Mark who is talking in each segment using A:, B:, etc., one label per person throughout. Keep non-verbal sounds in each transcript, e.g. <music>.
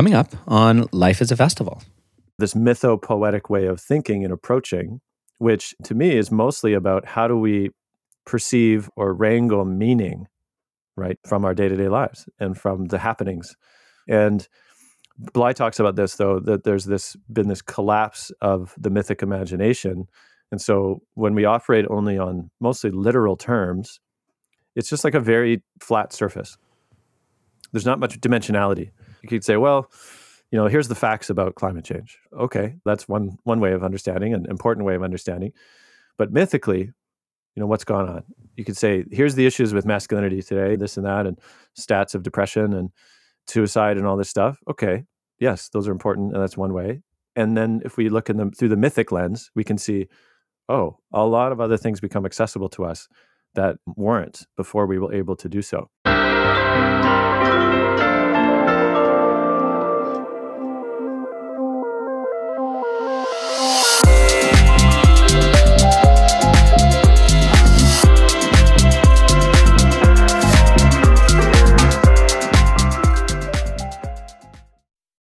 A: Coming up on Life is a Festival.
B: This mythopoetic way of thinking and approaching, which to me is mostly about how do we perceive or wrangle meaning, right, from our day to day lives and from the happenings. And Bly talks about this, though, that there's this been this collapse of the mythic imagination. And so when we operate only on mostly literal terms, it's just like a very flat surface. There's not much dimensionality. You could say, well, you know, here's the facts about climate change. Okay, that's one one way of understanding, an important way of understanding. But mythically, you know, what's gone on? You could say, here's the issues with masculinity today, this and that, and stats of depression and suicide and all this stuff. Okay, yes, those are important, and that's one way. And then if we look in them through the mythic lens, we can see, oh, a lot of other things become accessible to us that weren't before we were able to do so.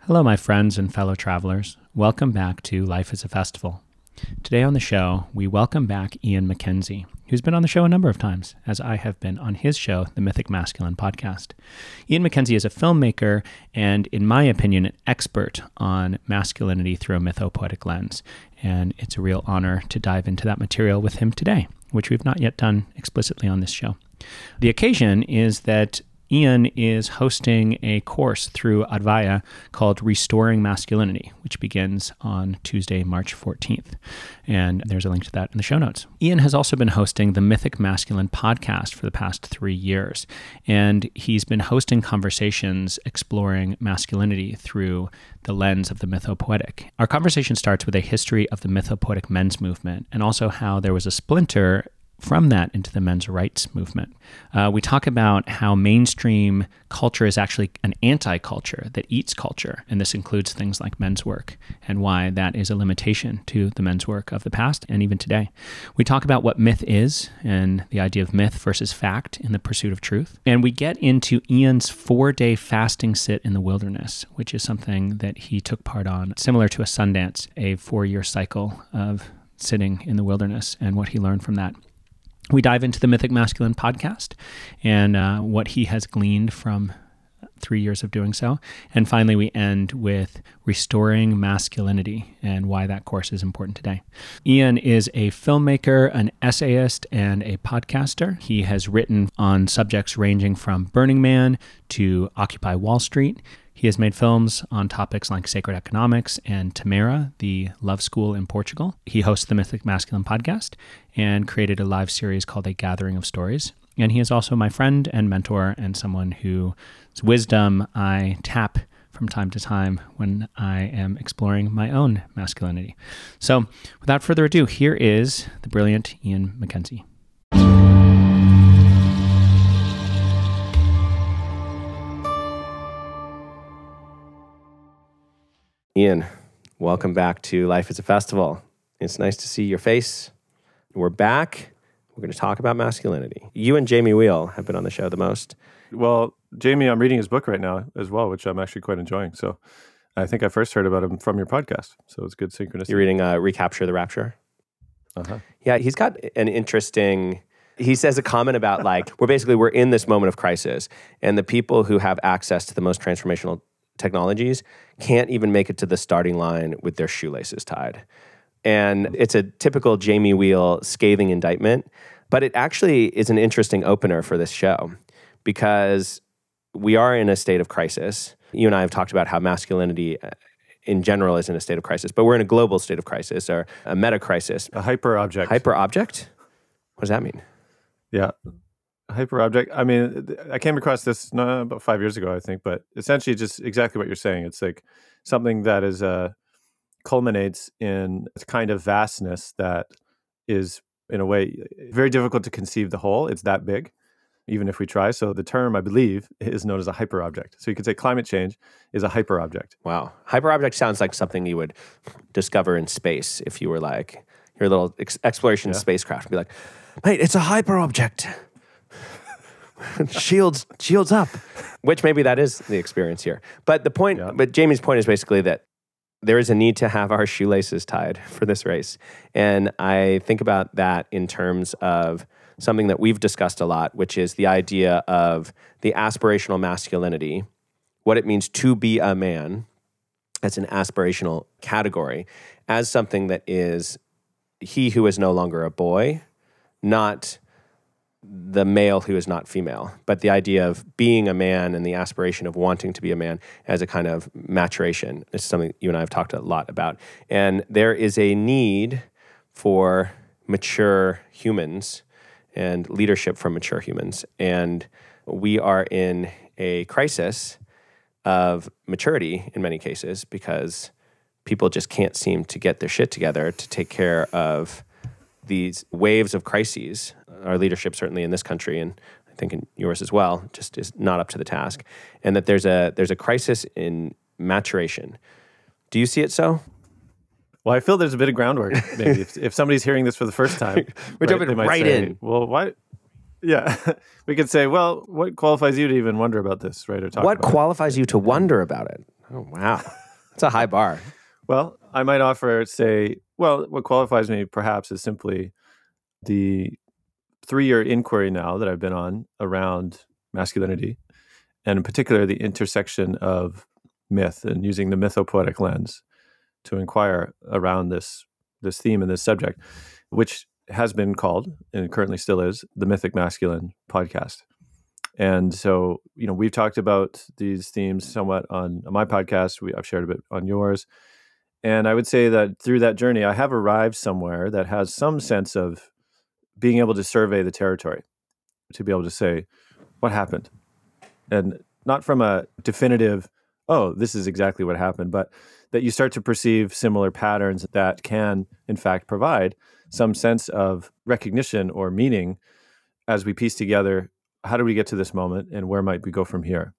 C: Hello, my friends and fellow travelers. Welcome back to Life is a Festival. Today on the show, we welcome back Ian MacKenzie, who's been on the show a number of times, as I have been on his show, the Mythic Masculine podcast. Ian MacKenzie is a filmmaker and, in my opinion, an expert on masculinity through a mythopoetic lens. And it's a real honor to dive into that material with him today, which we've not yet done explicitly on this show. The occasion is that Ian is hosting a course through Advaya called Re-storying Masculinity, which begins on Tuesday, March 14th. And there's a link to that in the show notes. Ian has also been hosting the Mythic Masculine podcast for the past three years. And he's been hosting conversations exploring masculinity through the lens of the mythopoetic. Our conversation starts with a history of the mythopoetic men's movement and also how there was a splinter from that into the men's rights movement. Uh, we talk about how mainstream culture is actually an anti culture that eats culture, and this includes things like men's work and why that is a limitation to the men's work of the past and even today. We talk about what myth is and the idea of myth versus fact in the pursuit of truth. And we get into Ian's four day fasting sit in the wilderness, which is something that he took part on, similar to a Sundance, a four year cycle of sitting in the wilderness and what he learned from that we dive into the Mythic Masculine podcast and uh, what he has gleaned from three years of doing so. And finally, we end with re-storying masculinity and why that course is important today. Ian is a filmmaker, an essayist, and a podcaster. He has written on subjects ranging from Burning Man to Occupy Wall Street. He has made films on topics like sacred economics and Tamera, the love school in Portugal. He hosts the Mythic Masculine podcast and created a live series called A Gathering of Stories. And he is also my friend and mentor and someone whose wisdom I tap from time to time when I am exploring my own masculinity. So, without further ado, here is the brilliant Ian MacKenzie.
D: Ian, welcome back to Life is a Festival. It's nice to see your face. We're back. We're going to talk about masculinity. You and Jamie Wheal have been on the show the most.
B: Well, Jamie, I'm reading his book right now as well, which I'm actually quite enjoying. So I think I first heard about him from your podcast. So it's good synchronicity.
D: You're reading uh, Recapture the Rapture?
B: Uh-huh.
D: Yeah, he's got an interesting he says a comment about like we're basically we're in this moment of crisis and the people who have access to the most transformational technologies can't even make it to the starting line with their shoelaces tied. And it's a typical Jamie Wheal scathing indictment, but it actually is an interesting opener for this show because we are in a state of crisis. You and I have talked about how masculinity uh, in general is in a state of crisis, but we're in a global state of crisis or a meta crisis.
B: A hyper object.
D: Hyper object? What does that mean?
B: Yeah hyper object i mean i came across this no, about five years ago i think but essentially just exactly what you're saying. It's like something that is uh culminates in a kind of vastness that is in a way very difficult to conceive the whole. It's that big even if we try. So the term i believe is known as a hyper object. So you could say climate change is a hyper object.
D: Wow. Hyper object sounds like something you would discover in space if you were like your little ex- exploration yeah. spacecraft be like mate it's a hyper object <laughs> shields, shields up. Which maybe that is the experience here. But the point,
B: Yeah.
D: but Jamie's point is basically that there is a need to have our shoelaces tied <laughs> for this race. And I think about that in terms of something that we've discussed a lot, which is the idea of the aspirational masculinity, what it means to be a man as an aspirational category, as something that is he who is no longer a boy, not the male who is not female, but the idea of being a man and the aspiration of wanting to be a man as a kind of maturation. This is something you and I have talked a lot about. And there is a need for mature humans and leadership from mature humans. And we are in a crisis of maturity in many cases because people just can't seem to get their shit together to take care of these waves of crises. Uh, our leadership, certainly in this country, and I think in yours as well, just is not up to the task. And that there's a there's a crisis in maturation. Do you see it so?
B: Well, I feel there's a bit of groundwork. Maybe if, if somebody's hearing this for the first time, <laughs>
D: We're jumping right
B: say,
D: in.
B: Well, why? <laughs> Yeah, <laughs> we could say, well, what qualifies you to even wonder about this, right? Or talk
D: what
B: about it?
D: qualifies you to wonder about it? Oh wow, that's a high bar.
B: Well, I might offer, say, well, what qualifies me perhaps is simply the three year inquiry now that I've been on around masculinity, and in particular, the intersection of myth and using the mythopoetic lens to inquire around this this theme and this subject, which has been called and currently still is the Mythic Masculine podcast. And so, you know, we've talked about these themes somewhat on my podcast. We, I've shared a bit on yours. And I would say that through that journey, I have arrived somewhere that has some sense of being able to survey the territory, to be able to say, what happened? And not from a definitive, oh, this is exactly what happened, but that you start to perceive similar patterns that can, in fact, provide some sense of recognition or meaning as we piece together how do we get to this moment and where might we go from here?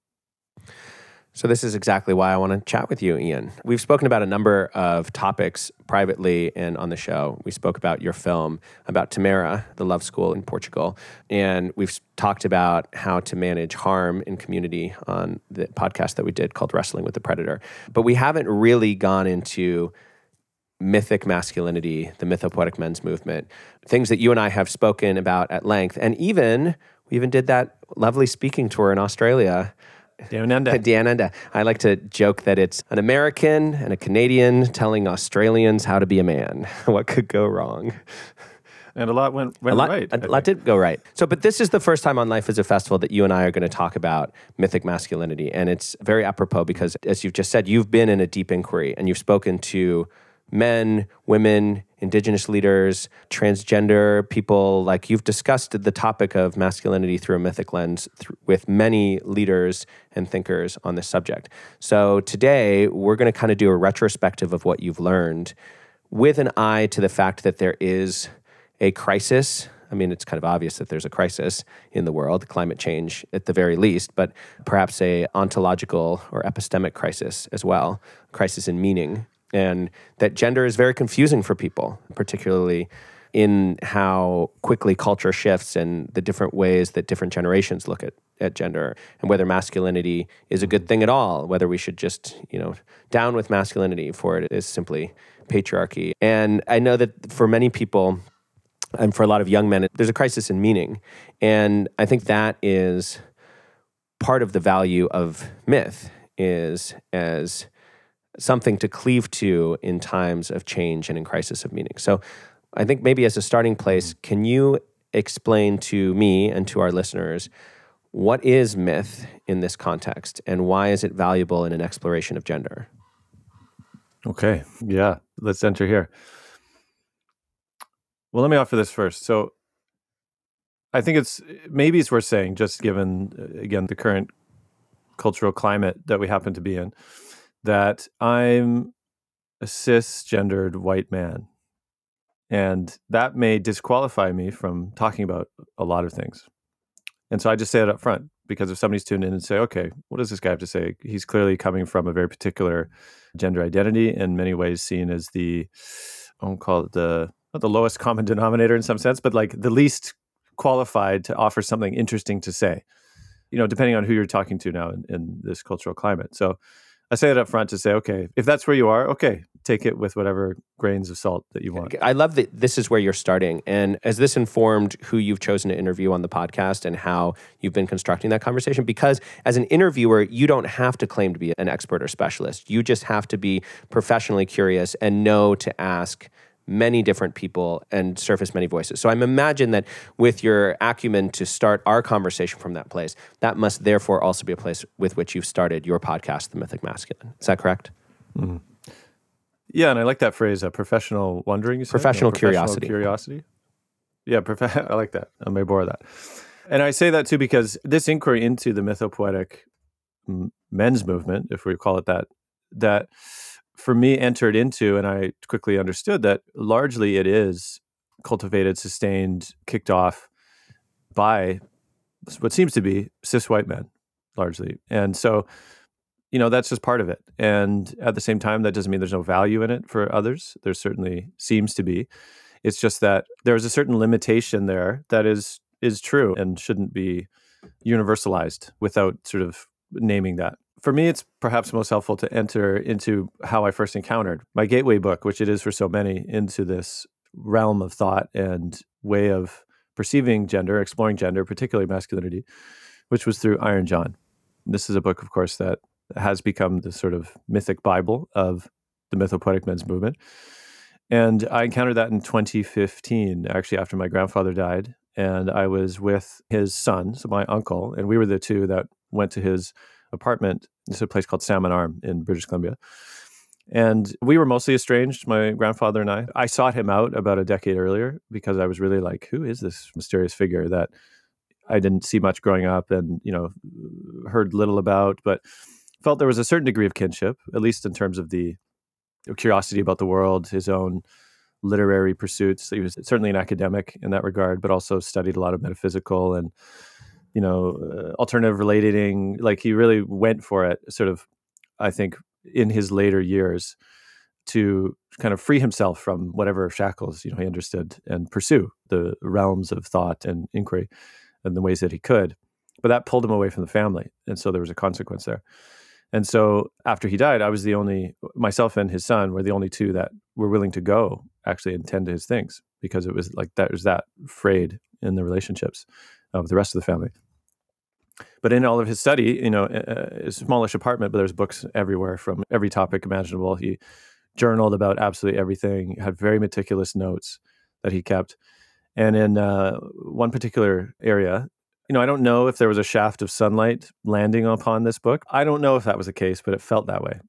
D: So, this is exactly why I want to chat with you, Ian. We've spoken about a number of topics privately and on the show. We spoke about your film, about Tamera, the love school in Portugal. And we've talked about how to manage harm in community on the podcast that we did called Wrestling with the Predator. But we haven't really gone into mythic masculinity, the mythopoetic men's movement, things that you and I have spoken about at length. And even, we even did that lovely speaking tour in Australia
B: Deonanda.
D: Diananda. I like to joke that it's an American and a Canadian telling Australians how to be a man. <laughs> what could go wrong?
B: And a lot went, went
D: a lot,
B: right. I
D: a
B: think.
D: lot did go right. So, but this is the first time on Life is a Festival that you and I are going to talk about mythic masculinity. And it's very apropos because, as you've just said, you've been in a deep inquiry and you've spoken to men, women, indigenous leaders, transgender people. Like you've discussed the topic of masculinity through a mythic lens th- with many leaders and thinkers on this subject. So today we're going to kind of do a retrospective of what you've learned with an eye to the fact that there is a crisis. I mean, it's kind of obvious that there's a crisis in the world, climate change at the very least, but perhaps a ontological or epistemic crisis as well, crisis in meaning, and that gender is very confusing for people, particularly in how quickly culture shifts and the different ways that different generations look at, at gender and whether masculinity is a good thing at all, whether we should just, you know, down with masculinity for it is simply patriarchy. And I know that for many people, and for a lot of young men, there's a crisis in meaning. And I think that is part of the value of myth is as something to cleave to in times of change and in crisis of meaning. So I think maybe as a starting place, can you explain to me and to our listeners what is myth in this context and why is it valuable in an exploration of gender?
B: Okay. Yeah. Let's enter here. Well, let me offer this first. So I think it's maybe it's worth saying, just given, uh, again, the current cultural climate that we happen to be in, that I'm a cisgendered white man. And that may disqualify me from talking about a lot of things. And so I just say it up front because if somebody's tuned in and say, okay, what does this guy have to say? He's clearly coming from a very particular gender identity, in many ways seen as the, I won't call it the, not the lowest common <laughs> denominator in some sense, but like the least qualified to offer something interesting to say. You know, depending on who you're talking to now in, in this cultural climate. So I say it up front to say, okay, if that's where you are, okay, take it with whatever grains of salt that you want.
D: I love that this is where you're starting. And as this informed who you've chosen to interview on the podcast and how you've been constructing that conversation, because as an interviewer, you don't have to claim to be an expert or specialist. You just have to be professionally curious and know to ask many different people and surface many voices. So I'm imagine that with your acumen to start our conversation from that place, that must therefore also be a place with which you've started your podcast, The Mythic Masculine. Is that correct?
B: Mm-hmm. Yeah, and I like that phrase, uh, professional wondering.
D: Professional, no, curiosity.
B: Curiosity. Yeah, prof- <laughs> I like that. I may borrow that. And I say that too because this inquiry into the mythopoetic men's movement, if we call it that, that for me entered into, and I quickly understood that largely it is cultivated, sustained, kicked off by what seems to be cis white men largely. And so, you know, that's just part of it. And at the same time, that doesn't mean there's no value in it for others. There certainly seems to be. It's just that there's a certain limitation there that is is true and shouldn't be universalized without sort of naming that for me, it's perhaps most helpful to enter into how I first encountered my gateway book, which it is for so many, into this realm of thought and way of perceiving gender, exploring gender, particularly masculinity, which was through Iron John. This is a book, of course, that has become the sort of mythic Bible of the mythopoetic men's movement. And I encountered that in 2015, actually, after my grandfather died. And I was with his son, so my uncle, and we were the two that went to his apartment. It's a place called Salmon Arm in British Columbia. And we were mostly estranged, my grandfather and I. I sought him out about a decade earlier because I was really like, who is this mysterious figure that I didn't see much growing up and, you know, heard little about, but felt there was a certain degree of kinship, at least in terms of the curiosity about the world, his own literary pursuits. He was certainly an academic in that regard, but also studied a lot of metaphysical and you know uh, alternative relating like he really went for it sort of i think in his later years to kind of free himself from whatever shackles you know he understood and pursue the realms of thought and inquiry in the ways that he could but that pulled him away from the family and so there was a consequence there and so after he died i was the only myself and his son were the only two that were willing to go actually and tend to his things because it was like that was that frayed in the relationships of the rest of the family. But in all of his study, you know, a, a smallish apartment, but there's books everywhere from every topic imaginable. He journaled about absolutely everything, had very meticulous notes that he kept. And in uh, one particular area, you know, I don't know if there was a shaft of sunlight landing upon this book. I don't know if that was the case, but it felt that way,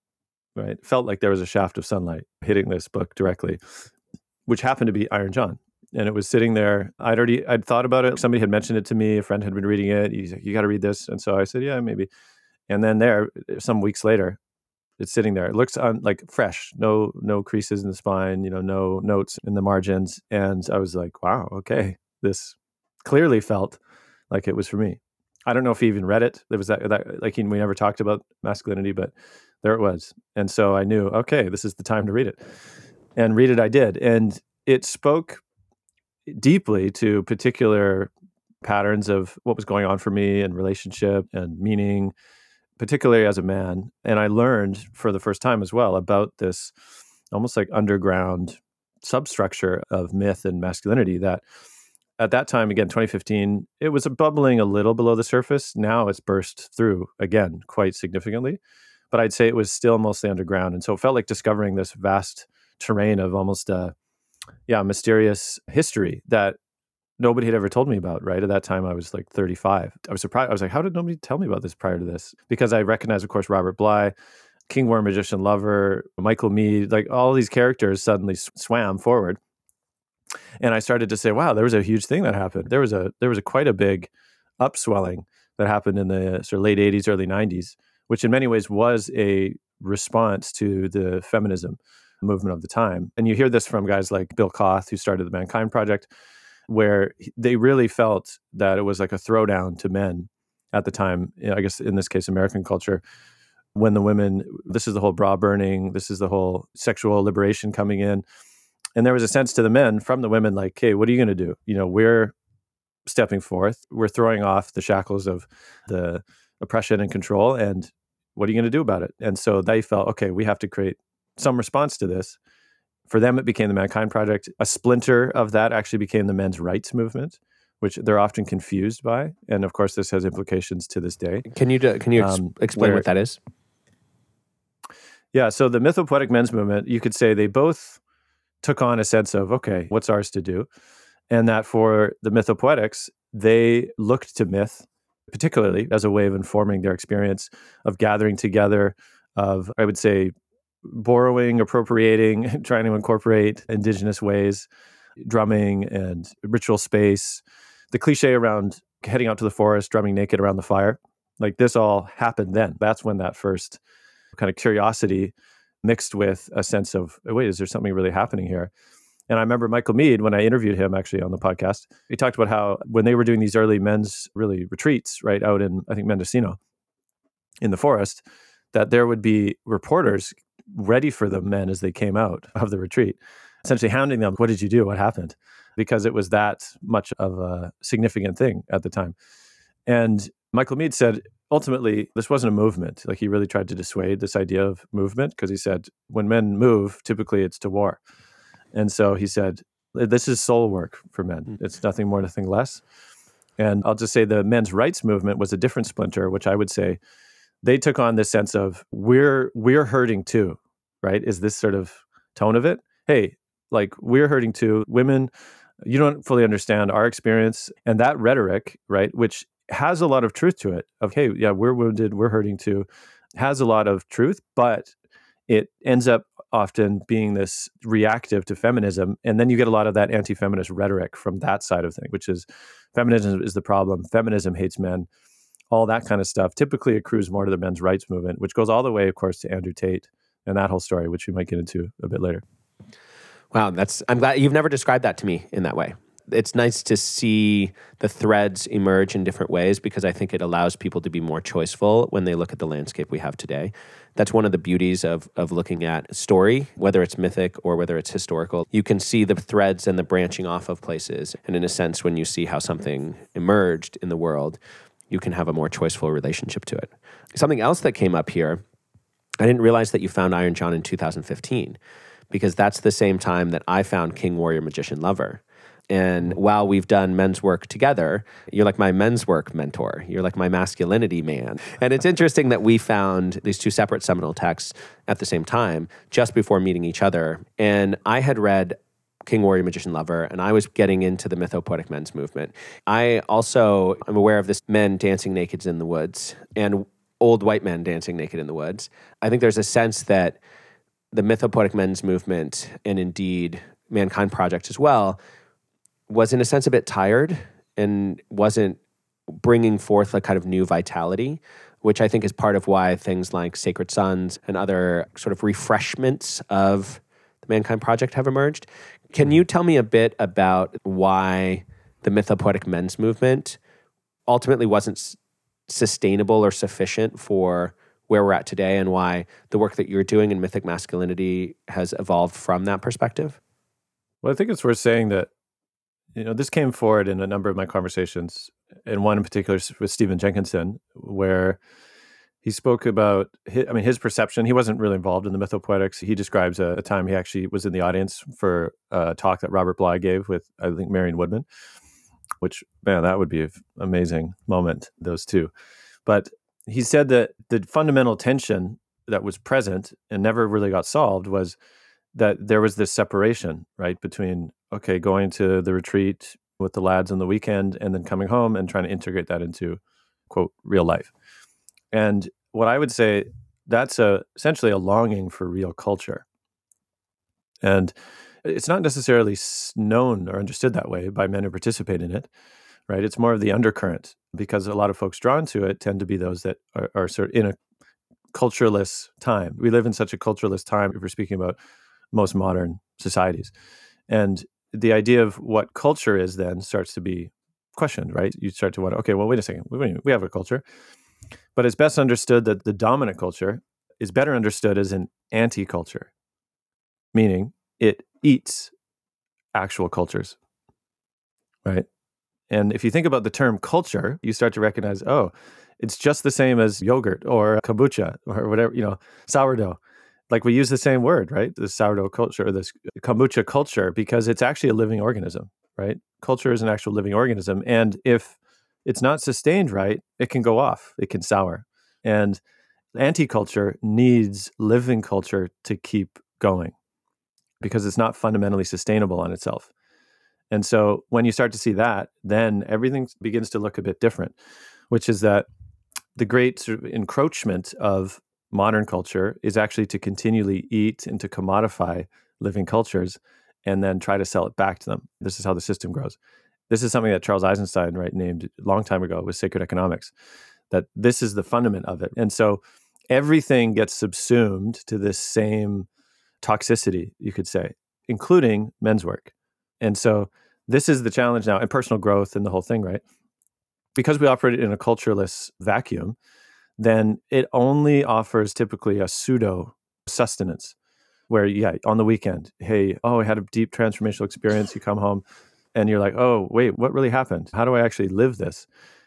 B: right? It felt like there was a shaft of sunlight hitting this book directly, which happened to be Iron John and it was sitting there. I'd already I'd thought about it. Somebody had mentioned it to me. A friend had been reading it. He's like, "You got to read this," and so I said, "Yeah, maybe." And then there, some weeks later, it's sitting there. It looks un, like fresh, no no creases in the spine, you know, no notes in the margins. And I was like, "Wow, okay, this clearly felt like it was for me." I don't know if he even read it. There was that, that like he, we never talked about masculinity, but there it was. And so I knew, okay, this is the time to read it. And read it I did. And it spoke deeply to particular patterns of what was going on for me and relationship and meaning, particularly as a man. And I learned for the first time as well about this almost like underground substructure of myth and masculinity that at that time again 2015 it was bubbling a little below the surface now it's burst through again quite significantly but i'd say it was still mostly underground and so it felt like discovering this vast terrain of almost a yeah, mysterious history that nobody had ever told me about, right? At that time, I was like 35. I was surprised. I was like, how did nobody tell me about this prior to this? Because I recognized, of course, Robert Bly, King Warrior Magician Lover, Michael Meade, like all these characters suddenly swam forward. And I started to say, wow, there was a huge thing that happened. There was a, there was a quite a big upswelling that happened in the sort of late 80s, early 90s, which in many ways was a response to the feminism movement of the time. And you hear this from guys like Bill Kauth, who started the Mankind Project, where they really felt that it was like a throwdown to men at the time. Eh, I guess in this case, American culture, when the women, this is the whole bra burning, this is the whole sexual liberation coming in. And there was a sense to the men from the women, like, hey, what are you going to do? You know, we're stepping forth. We're throwing off the shackles of the oppression and control. And what are you going to do about it? And so they felt, okay, we have to create some response to this. For them, it became the Mankind Project. A splinter of that actually became the men's rights movement, which they're often confused by. And of course, this has implications to this day.
D: Can you do, can you ex- um, explain where, what that is?
B: Yeah, so the mythopoetic men's movement, you could say they both took on a sense of, okay, what's ours to do? And that for the mythopoetics, they looked to myth, particularly as a way of informing their experience of gathering together, of, I would say, borrowing, appropriating, <laughs> trying to incorporate indigenous ways, drumming and ritual space. The cliche around heading out to the forest, drumming naked around the fire, like this all happened then. That's when that first kind of curiosity mixed with a sense of, oh, wait, is there something really happening here? And I remember Michael Meade, when I interviewed him actually on the podcast, he talked about how when they were doing these early men's really retreats, right, out in, I think, Mendocino in the forest, that there would be reporters ready for the men as they came out <laughs> of the retreat, essentially hounding them, What did you do? What happened? Because it was that much of a significant thing at the time. And Michael Meade said, ultimately, this wasn't a movement. Like he really tried to dissuade this idea of movement because he said, when men move, typically it's to war. And so he said, this is soul work for men. Mm-hmm. It's nothing more, nothing less. And I'll just say the men's rights movement was a different splinter, which I would say they took on this sense of we're we're hurting too, right? Is this sort of tone of it? Hey, like we're hurting too. Women, you don't fully understand our experience and that rhetoric, right? Which has a lot of truth to it. Of hey, yeah, we're wounded, we're hurting too, has a lot of truth, but it ends up often being this reactive to feminism and then you get a lot of that anti-feminist rhetoric from that side of things which is feminism is the problem feminism hates men all that kind of stuff typically accrues more to the men's rights movement which goes all the way of course to andrew tate and that whole story which we might get into a bit later
D: wow that's i'm glad you've never described that to me in that way it's nice to see the threads emerge in different ways because I think it allows people to be more choiceful when they look at the landscape we have today. That's one of the beauties of, of looking at story, whether it's mythic or whether it's historical. You can see the threads and the branching off of places. And in a sense, when you see how something emerged in the world, you can have a more choiceful relationship to it. Something else that came up here, I didn't realize that you found Iron John in 2015 because that's the same time that I found King Warrior Magician Lover. And while we've done men's work together, you're like my men's work mentor. You're like my masculinity man. And it's interesting that we found these two separate seminal texts at the same time, just before meeting each other. And I had read King Warrior Magician Lover, and I was getting into the mythopoetic men's movement. I also am aware of this men dancing naked in the woods and old white men dancing naked in the woods. I think there's a sense that the mythopoetic men's movement, and indeed Mankind Project as well, was in a sense a bit tired and wasn't bringing forth a kind of new vitality, which I think is part of why things like Sacred Sons and other sort of refreshments of the Mankind Project have emerged. Can you tell me a bit about why the mythopoetic men's movement ultimately wasn't s- sustainable or sufficient for where we're at today and why the work that you're doing in mythic masculinity has evolved from that perspective?
B: Well, I think it's worth saying that you know, this came forward in a number of my conversations, and one in particular with Stephen Jenkinson, where he spoke about, his, I mean, his perception. He wasn't really involved in the mythopoetics. He describes a, a, time he actually was in the audience for a talk that Robert Bly gave with, I think, Marion Woodman, which, man, that would be an amazing moment, those two. But he said that the fundamental tension that was present and never really got solved was that there was this separation, right, between okay, going to the retreat with the lads on the weekend and then coming home and trying to integrate that into quote real life. And what I would say that's a essentially a longing for real culture. And it's not necessarily known or understood that way by men who participate in it, right? It's more of the undercurrent because a lot of folks drawn to it tend to be those that are, are sort of in a cultureless time. We live in such a cultureless time if we're speaking about most modern societies. And the idea of what culture is then starts to be questioned, right? You start to wonder, okay, well, wait a second, we, we have a culture. But it's best understood that the dominant culture is better understood as an anti culture, meaning it eats actual cultures, right? And if you think about the term culture, you start to recognize, oh, it's just the same as yogurt or kombucha or whatever, you know, sourdough. Like we use the same word, right? The sourdough culture or this kombucha culture because it's actually a living organism, right? Culture is an actual living organism. And if it's not sustained right, it can go off, it can sour. And anti culture needs living culture to keep going because it's not fundamentally sustainable on itself. And so when you start to see that, then everything begins to look a bit different, which is that the great sort of encroachment of modern culture is actually to continually eat and to commodify living cultures and then try to sell it back to them. This is how the system grows. This is something that Charles Eisenstein, right, named a long time ago with sacred economics, that this is the fundament of it. And so everything gets subsumed to this same toxicity, you could say, including men's work. And so this is the challenge now, and personal growth and the whole thing, right? Because we operate in a cultureless vacuum, then it only offers typically a pseudo sustenance where, yeah, on the weekend, hey, oh, I had a deep transformational experience. You come home and you're like, oh, wait, what really happened? How do I actually live this?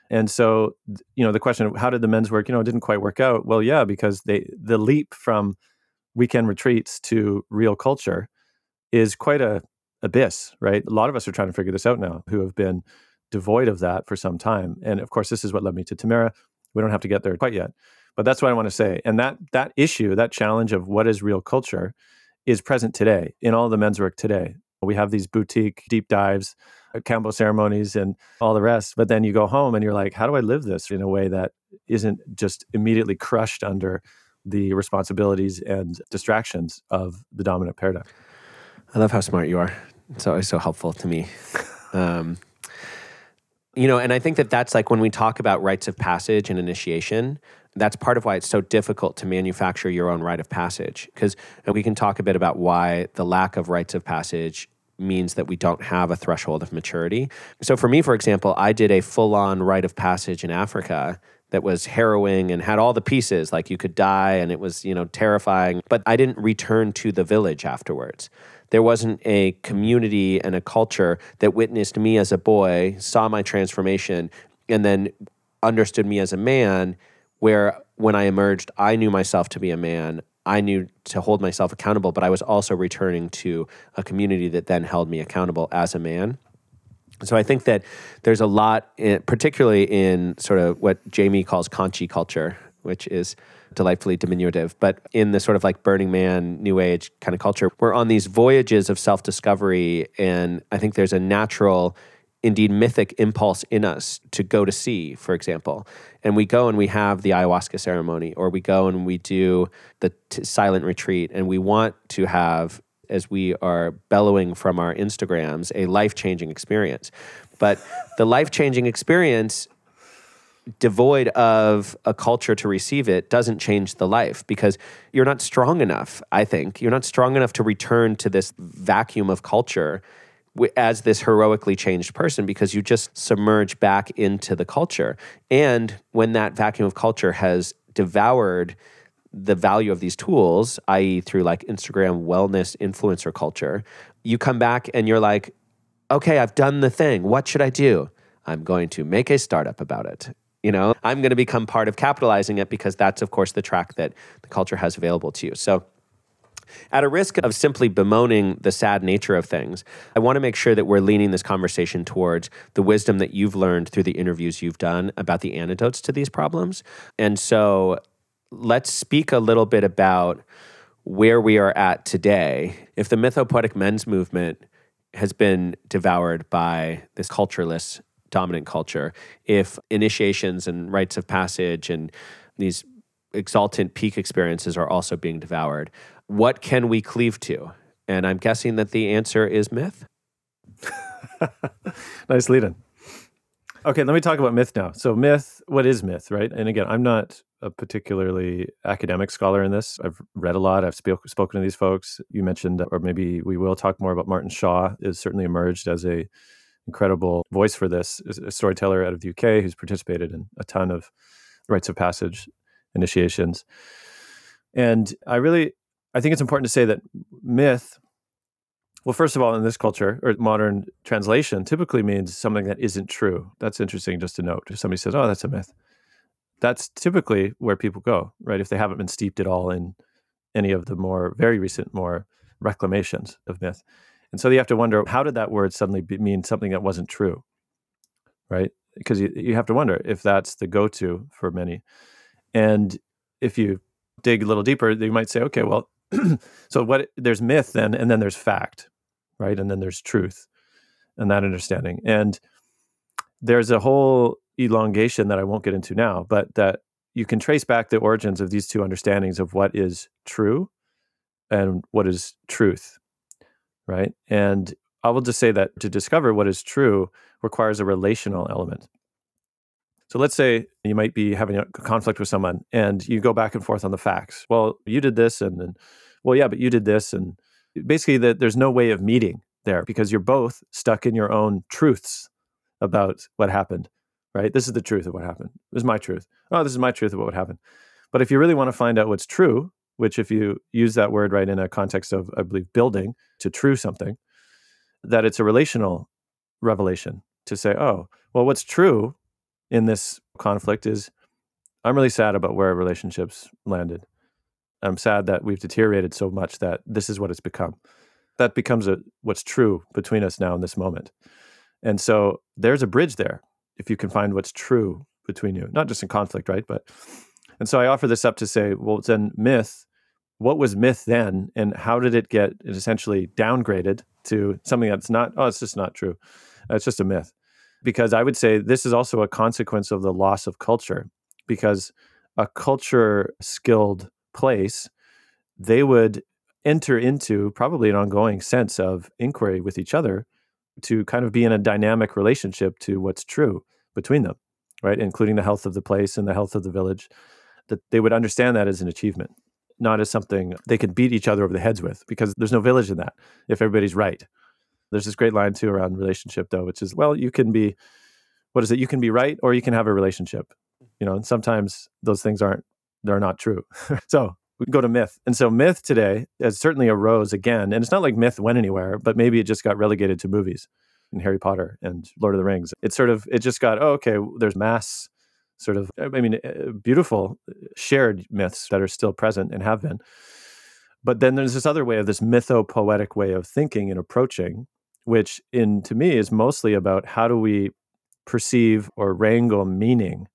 B: And so, you know, the question of how did the men's work, you know, it didn't quite work out. Well, yeah, because they the leap from weekend retreats to real culture is quite a abyss, right? A lot of us are trying to figure this out now who have been devoid of that for some time. And of course, this is what led me to Tamera. We don't have to get there quite yet. But that's what I want to say. And that that issue, that challenge of what is real culture is present today in all the men's work today. We have these boutique deep dives, Kambo ceremonies and all the rest. But then you go home and you're like, how do I live this in a way that isn't just immediately crushed under the responsibilities and distractions of the dominant paradigm?
D: I love how smart you are. It's always so helpful to me. <laughs> Um, you know, and I think that that's like when we talk about rites of passage and initiation, that's part of why it's so difficult to manufacture your own rite of passage. Because we can talk a bit about why the lack of rites of passage means that we don't have a threshold of maturity. So for me, for example, I did a full on rite of passage in Africa that was harrowing and had all the pieces like you could die and it was you know terrifying but i didn't return to the village afterwards there wasn't a community and a culture that witnessed me as a boy, saw my transformation, and then understood me as a man. Where when I emerged, I knew myself to be a man. I knew to hold myself accountable, but I was also returning to a community that then held me accountable as a man. So I think that there's a lot, in, particularly in sort of what Jamie calls Kanchi culture, which is delightfully diminutive. But in the sort of like Burning Man, New Age kind of culture, we're on these voyages of self discovery. And I think there's a natural, indeed mythic impulse in us to go to sea, for example. And we go and we have the ayahuasca ceremony, or we go and we do the t- silent retreat, and we want to have as we are bellowing from our Instagrams, a life changing experience. But the life changing experience devoid of a culture to receive it doesn't change the life because you're not strong enough, I think. You're not strong enough to return to this vacuum of culture as this heroically changed person because you just submerge back into the culture. And when that vacuum of culture has devoured the value of these tools, i.e., through like Instagram wellness influencer culture, you come back and you're like, okay, I've done the thing. What should I do? I'm going to make a startup about it you know i'm going to become part of capitalizing it because that's of course the track that the culture has available to you so at a risk of simply bemoaning the sad nature of things, I want to make sure that we're leaning this conversation towards the wisdom that you've learned through the interviews you've done about the antidotes to these problems. And so let's speak a little bit about where we are at today. If the mythopoetic men's movement has been devoured by this cultureless dominant culture if initiations and rites of passage and these exultant peak experiences are also being devoured. What can we cleave to? And I'm guessing that the answer is myth. <laughs>
B: nice lead in. Okay, let me talk about myth now. So, myth, what is myth, right? And again, I'm not a particularly academic scholar in this. I've read a lot. I've sp- spoken to these folks. You mentioned, or maybe we will talk more about Martin Shaw, is certainly emerged as a incredible voice for this, a storyteller out of the UK who's participated in a ton of rites of passage initiations. And I really, I think it's important to say that myth Well, first of all, in this culture or modern translation typically means something that isn't true. That's interesting just to note. If somebody says, oh, that's a myth, that's typically where people go, right? If they haven't been steeped at all in any of the more very recent, more reclamations of myth. And so you have to wonder, how did that word suddenly be, mean something that wasn't true, right? Because you, you have to wonder if that's the go to for many. And if you dig a little deeper, you might say, okay, well, <clears throat> so what there's myth then, and then there's fact, right? And then there's truth and that understanding. And there's a whole elongation that I won't get into now, but that you can trace back the origins of these two understandings of what is true and what is truth, right? And I will just say that to discover what is true requires a relational element. So let's say you might be having a conflict with someone and you go back and forth on the facts. Well, you did this and then, well, yeah, but you did this. And basically, that there's no way of meeting there because you're both stuck in your own truths about what happened, right? This is the truth of what happened. This is my truth. Oh, this is my truth of what happened. But if you really want to find out what's true, which if you use that word right in a context of, I believe, building to true something, that it's a relational revelation to say, oh, well, what's true in this conflict is I'm really sad about where our relationships landed. I'm sad that we've deteriorated so much that this is what it's become. That becomes a, what's true between us now in this moment. And so there's a bridge there if you can find what's true between you, not just in conflict, right? But, and so I offer this up to say, well, then myth, what was myth then? And how did it get essentially downgraded to something that's not, oh, it's just not true. It's just a myth because I would say this is also a consequence of the loss of culture because a culture skilled place, they would enter into probably an ongoing sense of inquiry with each other to kind of be in a dynamic relationship to what's true between them, right? Including the health of the place and the health of the village, that they would understand that as an achievement, not as something they could beat each other over the heads with, because there's no village in that if everybody's right. There's this great line too around relationship though, which is, well, you can be, what is it? You can be right or you can have a relationship, you know, and sometimes those things aren't, they're not true. <laughs> so we go to myth. And so myth today has certainly arose again. And it's not like myth went anywhere, but maybe it just got relegated to movies and Harry Potter and Lord of the Rings. It sort of, it just got, oh, okay, there's mass sort of, I mean, uh, beautiful shared myths that are still present and have been. But then there's this other way of this mythopoetic way of thinking and approaching which in to me is mostly about how do we perceive or wrangle meaning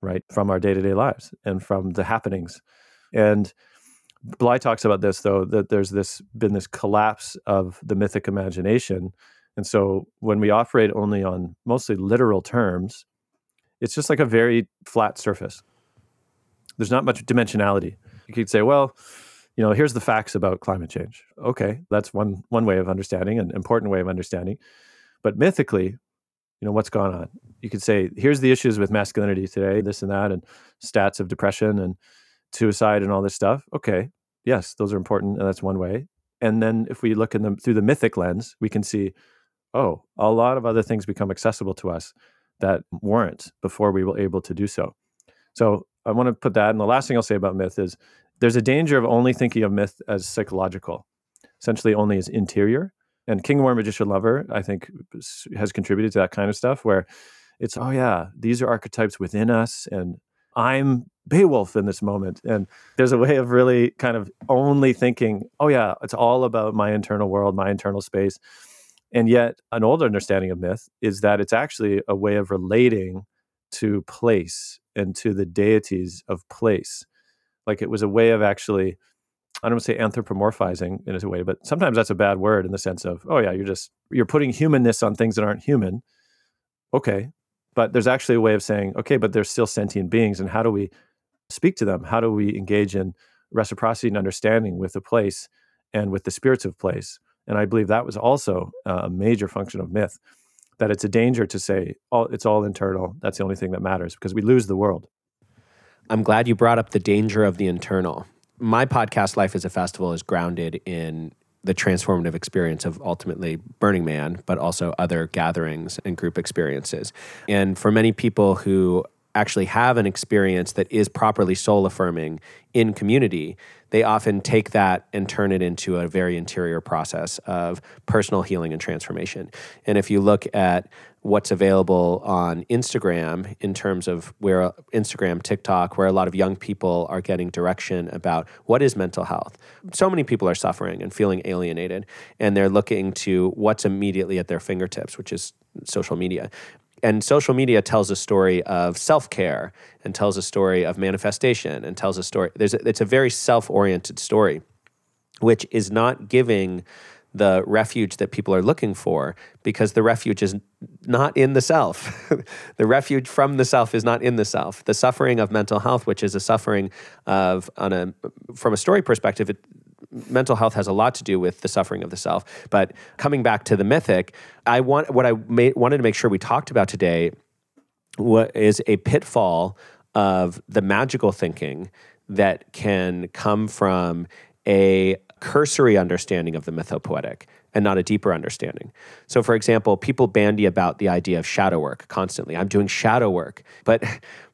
B: right from our day-to-day lives and from the happenings. And bly talks about this though that there's this been this collapse of the mythic imagination. And so when we operate only on mostly literal terms it's just like a very flat surface. There's not much dimensionality. You could say well you know, here's the facts about climate change. Okay, that's one one way of understanding, an important way of understanding. But mythically, you know, what's gone on? You could say, here's the issues with masculinity today, this and that, and stats of depression and suicide and all this stuff. Okay, yes, those are important, and that's one way. And then if we look in them through the mythic lens, we can see, oh, a lot of other things become accessible to us that weren't before we were able to do so. So I want to put that. And the last thing I'll say about myth is there's a danger of only thinking of myth as psychological, essentially only as interior. And King Warrior Magician Lover, I think, has contributed to that kind of stuff where it's, oh, yeah, these are archetypes within us. And I'm Beowulf in this moment. And there's a way of really kind of only thinking, oh, yeah, it's all about my internal world, my internal space. And yet, an old understanding of myth is that it's actually a way of relating to place and to the deities of place. Like it was a way of actually, I don't want to say anthropomorphizing in a way, but sometimes that's a bad word in the sense of, oh yeah, you're just you're putting humanness on things that aren't human. Okay, but there's actually a way of saying, okay, but they're still sentient beings, and how do we speak to them? How do we engage in reciprocity and understanding with the place and with the spirits of place? And I believe that was also a major function of myth. That it's a danger to say all it's all internal. That's the only thing that matters because we lose the world.
D: I'm glad you brought up the danger of the internal. My podcast, Life is a Festival, is grounded in the transformative experience of ultimately Burning Man, but also other gatherings and group experiences. And for many people who actually have an experience that is properly soul affirming in community, they often take that and turn it into a very interior process of personal healing and transformation. And if you look at what's available on Instagram in terms of where Instagram, TikTok, where a lot of young people are getting direction about what is mental health. So many people are suffering and feeling alienated, and they're looking to what's immediately at their fingertips, which is social media. And social media tells a story of self care and tells a story of manifestation and tells a story. There's a, it's a very self oriented story, which is not giving the refuge that people are looking for because the refuge is not in the self. <laughs> the refuge from the self is not in the self. The suffering of mental health, which is a suffering of on a from a story perspective, it, mental health has a lot to do with the suffering of the self. But coming back to the mythic, I want what I made, wanted to make sure we talked about today is a pitfall of the magical thinking that can come from a cursory understanding of the mythopoetic and not a deeper understanding. So, for example, people bandy about the idea of shadow work constantly. I'm doing shadow work, but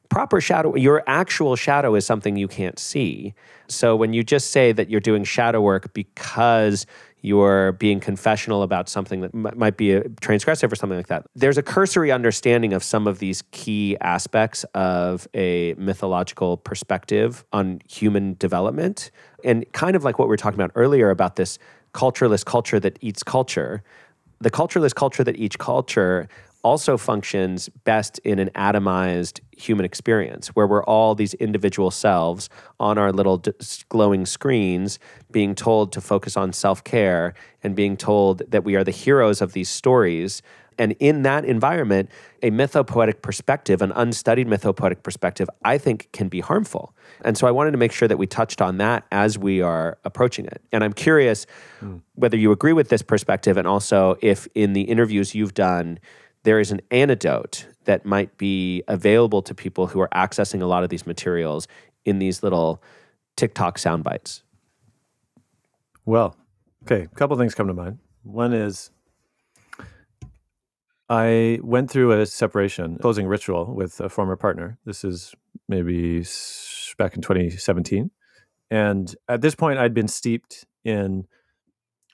D: proper shadow, your actual shadow is something you can't see. So, when you just say that you're doing shadow work because you're being confessional about something that m- might be a transgressive or something like that. There's a cursory understanding of some of these key aspects of a mythological perspective on human development. And kind of like what we were talking about earlier about this cultureless culture that eats culture. The cultureless culture that eats culture also functions best in an atomized human experience where we're all these individual selves on our little d- glowing screens being told to focus on self-care and being told that we are the heroes of these stories. And in that environment a mythopoetic perspective an unstudied mythopoetic perspective i think can be harmful. And so i wanted to make sure that we touched on that as we are approaching it. And i'm curious mm. whether you agree with this perspective and also if in the interviews you've done there is an antidote that might be available to people who are accessing a lot of these materials in these little TikTok sound bites?
B: Well, okay, a couple things come to mind. One is I went through a separation closing ritual with a former partner. This is maybe back in 2017. And at this point, I'd been steeped in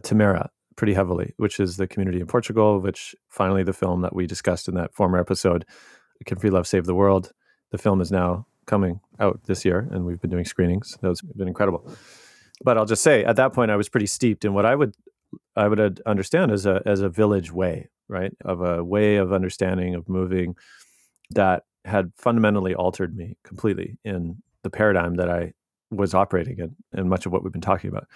B: Tamera, pretty heavily, which is the community in Portugal, which finally the film that we discussed in that former episode, Can Free Love Save the World? The film is now coming out this year, and we've been doing screenings. That's been incredible. But I'll just say, at that point, I was pretty steeped in what I would I would understand as a as a village way, right? Of a way of understanding of moving that had fundamentally altered me completely in the paradigm that I was operating in, and much of what we've been talking about.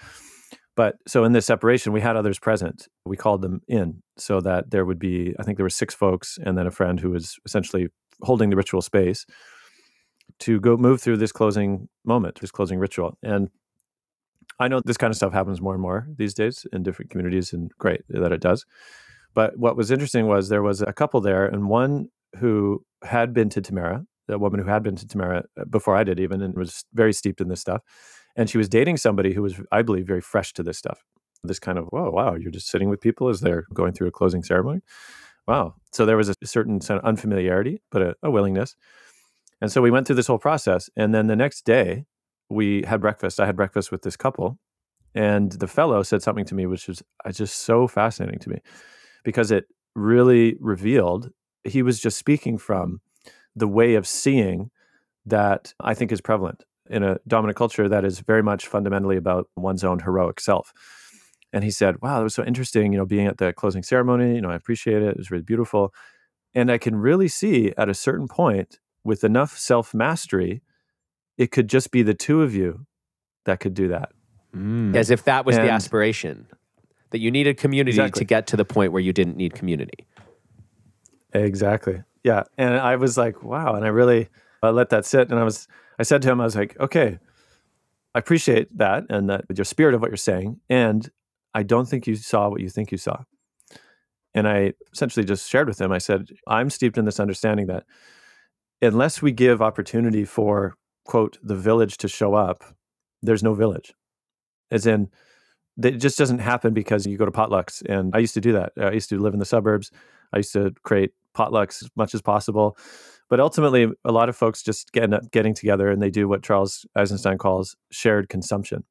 B: But so in this separation, we had others present. We called them in so that there would be, I think there were six folks and then a friend who was essentially holding the ritual space to go move through this closing moment, this closing ritual. And I know this kind of stuff happens more and more these days in different communities, and great that it does. But what was interesting was there was a couple there, and one who had been to Tamera, a woman who had been to Tamera uh, before I did, even, and was very steeped in this stuff and she was dating somebody who was, I believe, very fresh to this stuff. This kind of, whoa, wow, you're just sitting with people as they're going through a closing ceremony. Wow. So there was a certain sort of unfamiliarity, but a, a willingness. And so we went through this whole process. And then the next day, we had breakfast. I had breakfast with this couple. And the fellow said something to me, which was uh, just so fascinating to me because it really revealed he was just speaking from the way of seeing that I think is prevalent in a dominant culture that is very much fundamentally about one's own heroic self. And he said, Wow, that was so interesting, you know, being at the closing ceremony. You know, I appreciate it. It was really beautiful. And I can really see at a certain point, with enough self mastery, it could just be the two of you that could do that.
D: Mm. As if that was and the aspiration, that you needed community exactly. to get to the point where you didn't need community.
B: Exactly. Yeah. And I was like, wow. And I really I let that sit. And I was I said to him, I was like, okay, I appreciate that and that your spirit of what you're saying. And I don't think you saw what you think you saw. And I essentially just shared with him, I said, I'm steeped in this understanding that unless we give opportunity for, quote, the village to show up, there's no village. As in, it just doesn't happen because you go to potlucks. And I used to do that. I used to live in the suburbs. I used to create potlucks as much as possible But ultimately, a lot of folks just end up getting together and they do what Charles Eisenstein calls shared consumption.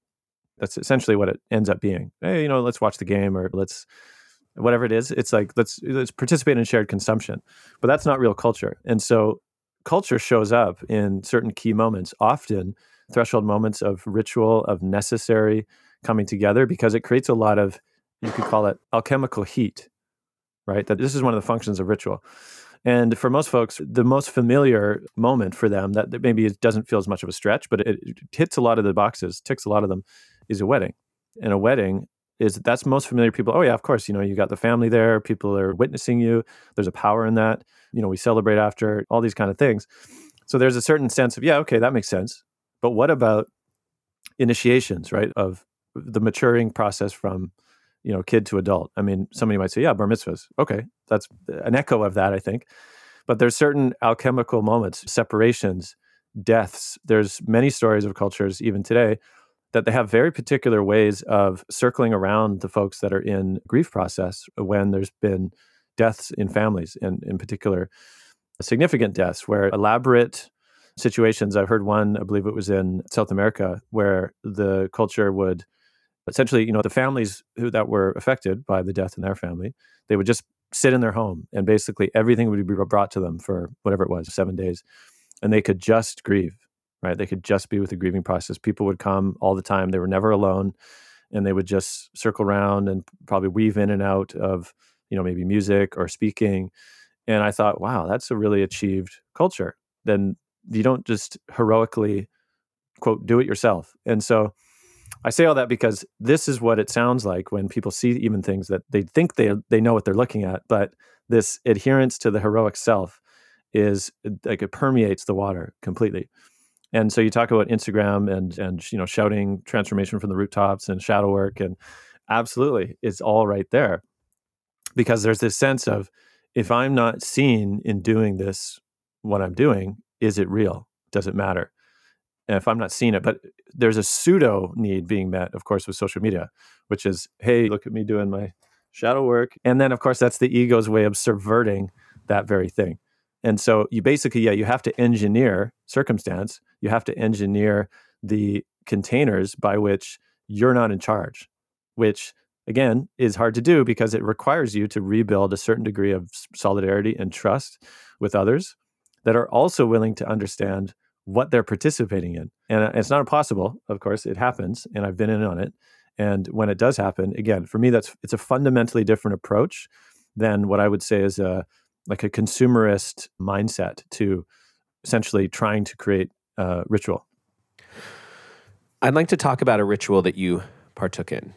B: That's essentially what it ends up being. Hey, you know, let's watch the game or let's whatever it is. It's like let's let's participate in shared consumption. But that's not real culture. And so culture shows up in certain key moments, often threshold moments of ritual, of necessary coming together, because it creates a lot of, you could call it alchemical heat, right? That this is one of the functions of ritual. And for most folks, the most familiar moment for them that maybe it doesn't feel as much of a stretch, but it, it hits a lot of the boxes, ticks a lot of them, is a wedding. And a wedding is that's most familiar people. Oh yeah, of course, you know, you got the family there, people are witnessing you. There's a power in that. You know, we celebrate after all these kind of things. So there's a certain sense of, yeah, okay, that makes sense. But what about initiations, right? Of the maturing process from, you know, kid to adult. I mean, somebody might say, yeah, bar mitzvahs. Okay, that's an echo of that, I think. But there's certain alchemical moments, separations, deaths. There's many stories of cultures, even today, that they have very particular ways of circling around the folks that are in grief process when there's been deaths in families, and in particular, significant deaths where elaborate situations. I've heard one, I believe it was in South America, where the culture would essentially, you know, the families who that were affected by the death in their family, they would just sit in their home and basically everything would be brought to them for whatever it was, seven days. And they could just grieve, right? They could just be with the grieving process. People would come all the time. They were never alone. And they would just circle around and probably weave in and out of, you know, maybe music or speaking. And I thought, wow, that's a really achieved culture. Then you don't just heroically quote do it yourself and so i say all that because this is what it sounds like when people see even things that they think they they know what they're looking at but this adherence to the heroic self is like it permeates the water completely and so you talk about instagram and and you know shouting transformation from the rooftops and shadow work and absolutely it's all right there because there's this sense of if i'm not seen in doing this what i'm doing is it real? Does it matter? If I'm not seeing it, but there's a pseudo need being met, of course, with social media, which is, hey, look at me doing my shadow work. And then, of course, that's the ego's way of subverting that very thing. And so you basically, yeah, you have to engineer circumstance, you have to engineer the containers by which you're not in charge, which again is hard to do because it requires you to rebuild a certain degree of solidarity and trust with others that are also willing to understand what they're participating in. And uh, it's not impossible, of course, it happens, and I've been in on it. And when it does happen, again, for me, that's it's a fundamentally different approach than what I would say is a like a consumerist mindset to essentially trying to create a ritual.
D: I'd like to talk about a ritual that you partook in,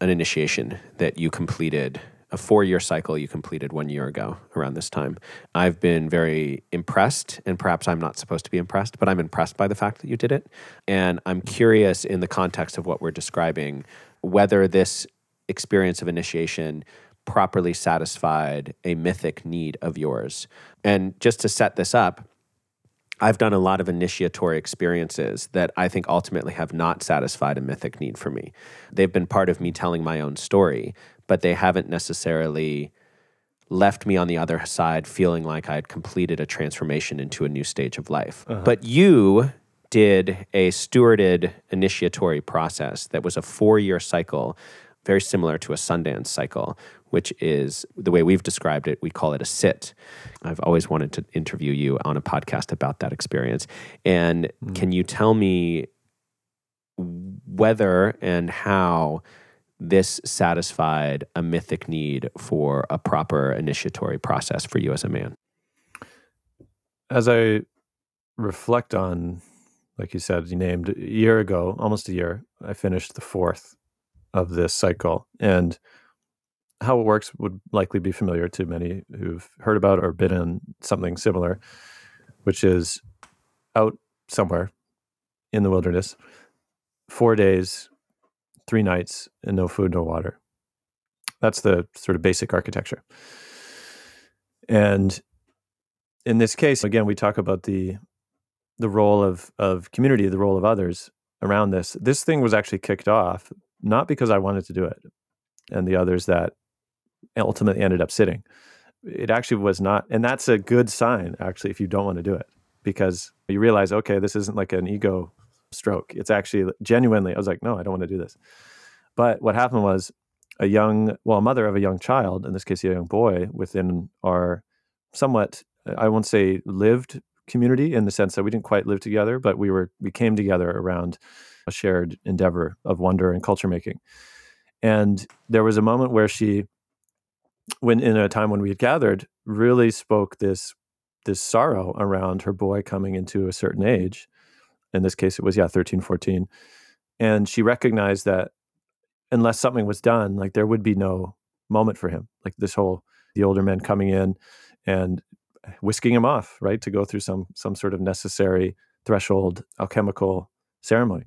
D: an initiation that you completed a four year cycle you completed one year ago around this time. I've been very impressed, and perhaps I'm not supposed to be impressed, but I'm impressed by the fact that you did it. And I'm curious in the context of what we're describing whether this experience of initiation properly satisfied a mythic need of yours. And just to set this up, I've done a lot of initiatory experiences that I think ultimately have not satisfied a mythic need for me. They've been part of me telling my own story, but they haven't necessarily left me on the other side feeling like I had completed a transformation into a new stage of life. Uh-huh. But you did a stewarded initiatory process that was a four year cycle, very similar to a Sundance cycle, which is the way we've described it, we call it a sit. I've always wanted to interview you on a podcast about that experience. And mm. can you tell me whether and how this satisfied a mythic need for a proper initiatory process for you as a man?
B: As I reflect on, like you said, you named a year ago, almost a year, I finished the fourth of this cycle. And how it works would likely be familiar to many who've heard about or been in something similar, which is out somewhere in the wilderness, four days three nights and no food, no water. That's the sort of basic architecture. And in this case, again, we talk about the the role of of community, the role of others around this. This thing was actually kicked off not because I wanted to do it, and the others that ultimately ended up sitting, it actually was not. And that's a good sign, actually, if you don't want to do it, because you realize, okay, this isn't like an ego stroke. It's actually genuinely, I was like, no, I don't want to do this. But what happened was a young, well, a mother of a young child, in this case, a young boy, within our somewhat, I won't say lived community in the sense that we didn't quite live together, but we were, we came together around a shared endeavor of wonder and culture making. And there was a moment where she, when in a time when we had gathered, really spoke this this sorrow around her boy coming into a certain age. In this case, it was yeah, 13, 14. And she recognized that unless something was done, like there would be no moment for him. Like this whole the older men coming in and whisking him off, right, to go through some some sort of necessary threshold alchemical ceremony.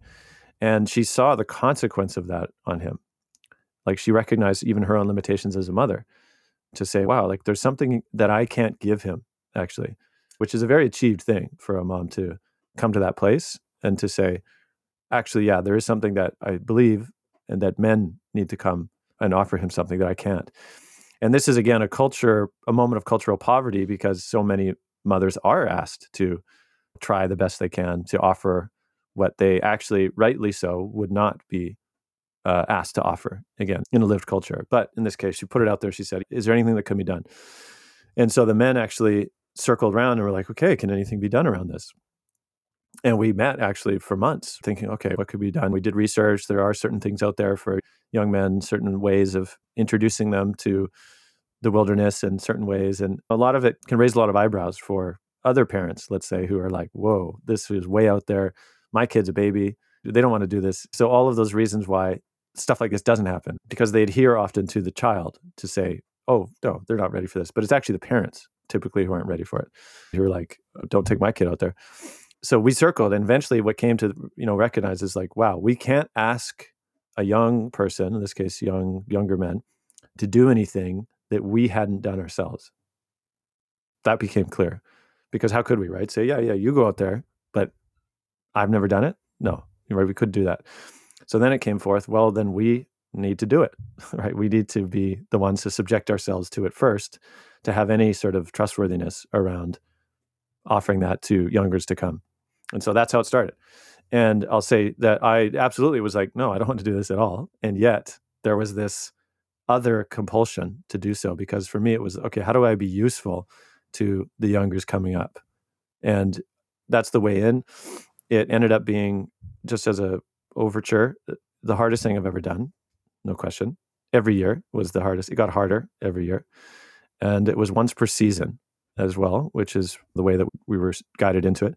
B: And she saw the consequence of that on him. Like she recognized even her own limitations as a mother to say, wow, like there's something that I can't give him, actually, which is a very achieved thing for a mom to come to that place and to say, actually, yeah, there is something that I believe and that men need to come and offer him something that I can't. And this is again a culture, a moment of cultural poverty because so many mothers are asked to try the best they can to offer what they actually, rightly so, would not be uh, asked to offer again in a lived culture. But in this case, she put it out there. She said, Is there anything that can be done? And so the men actually circled around and were like, Okay, can anything be done around this? And we met actually for months thinking, okay, what could be done? We did research. There are certain things out there for young men, certain ways of introducing them to the wilderness in certain ways. And a lot of it can raise a lot of eyebrows for other parents, let's say, who are like, whoa, this is way out there my kid's a baby. They don't want to do this. So, all of those reasons why stuff like this doesn't happen because they adhere often to the child to say, oh, no, they're not ready for this. But it's actually the parents typically who aren't ready for it, who are like, don't take my kid out there. So we circled, and eventually, what came to you know recognize is like, wow, we can't ask a young person, in this case, young younger men, to do anything that we hadn't done ourselves. That became clear, because how could we, right? Say, yeah, yeah, you go out there, but I've never done it. No, right? We could do that. So then it came forth. Well, then we need to do it, <laughs> right? We need to be the ones to subject ourselves to it first, to have any sort of trustworthiness around offering that to youngers to come. And so that's how it started. And I'll say that I absolutely was like, no, I don't want to do this at all. And yet there was this other compulsion to do so because for me it was okay, how do I be useful to the youngers coming up? And that's the way in it ended up being just as a overture uh, the hardest thing I've ever done, no question. Every year was the hardest. It got harder every year, and it was once per season as well, which is the way that we were guided into it.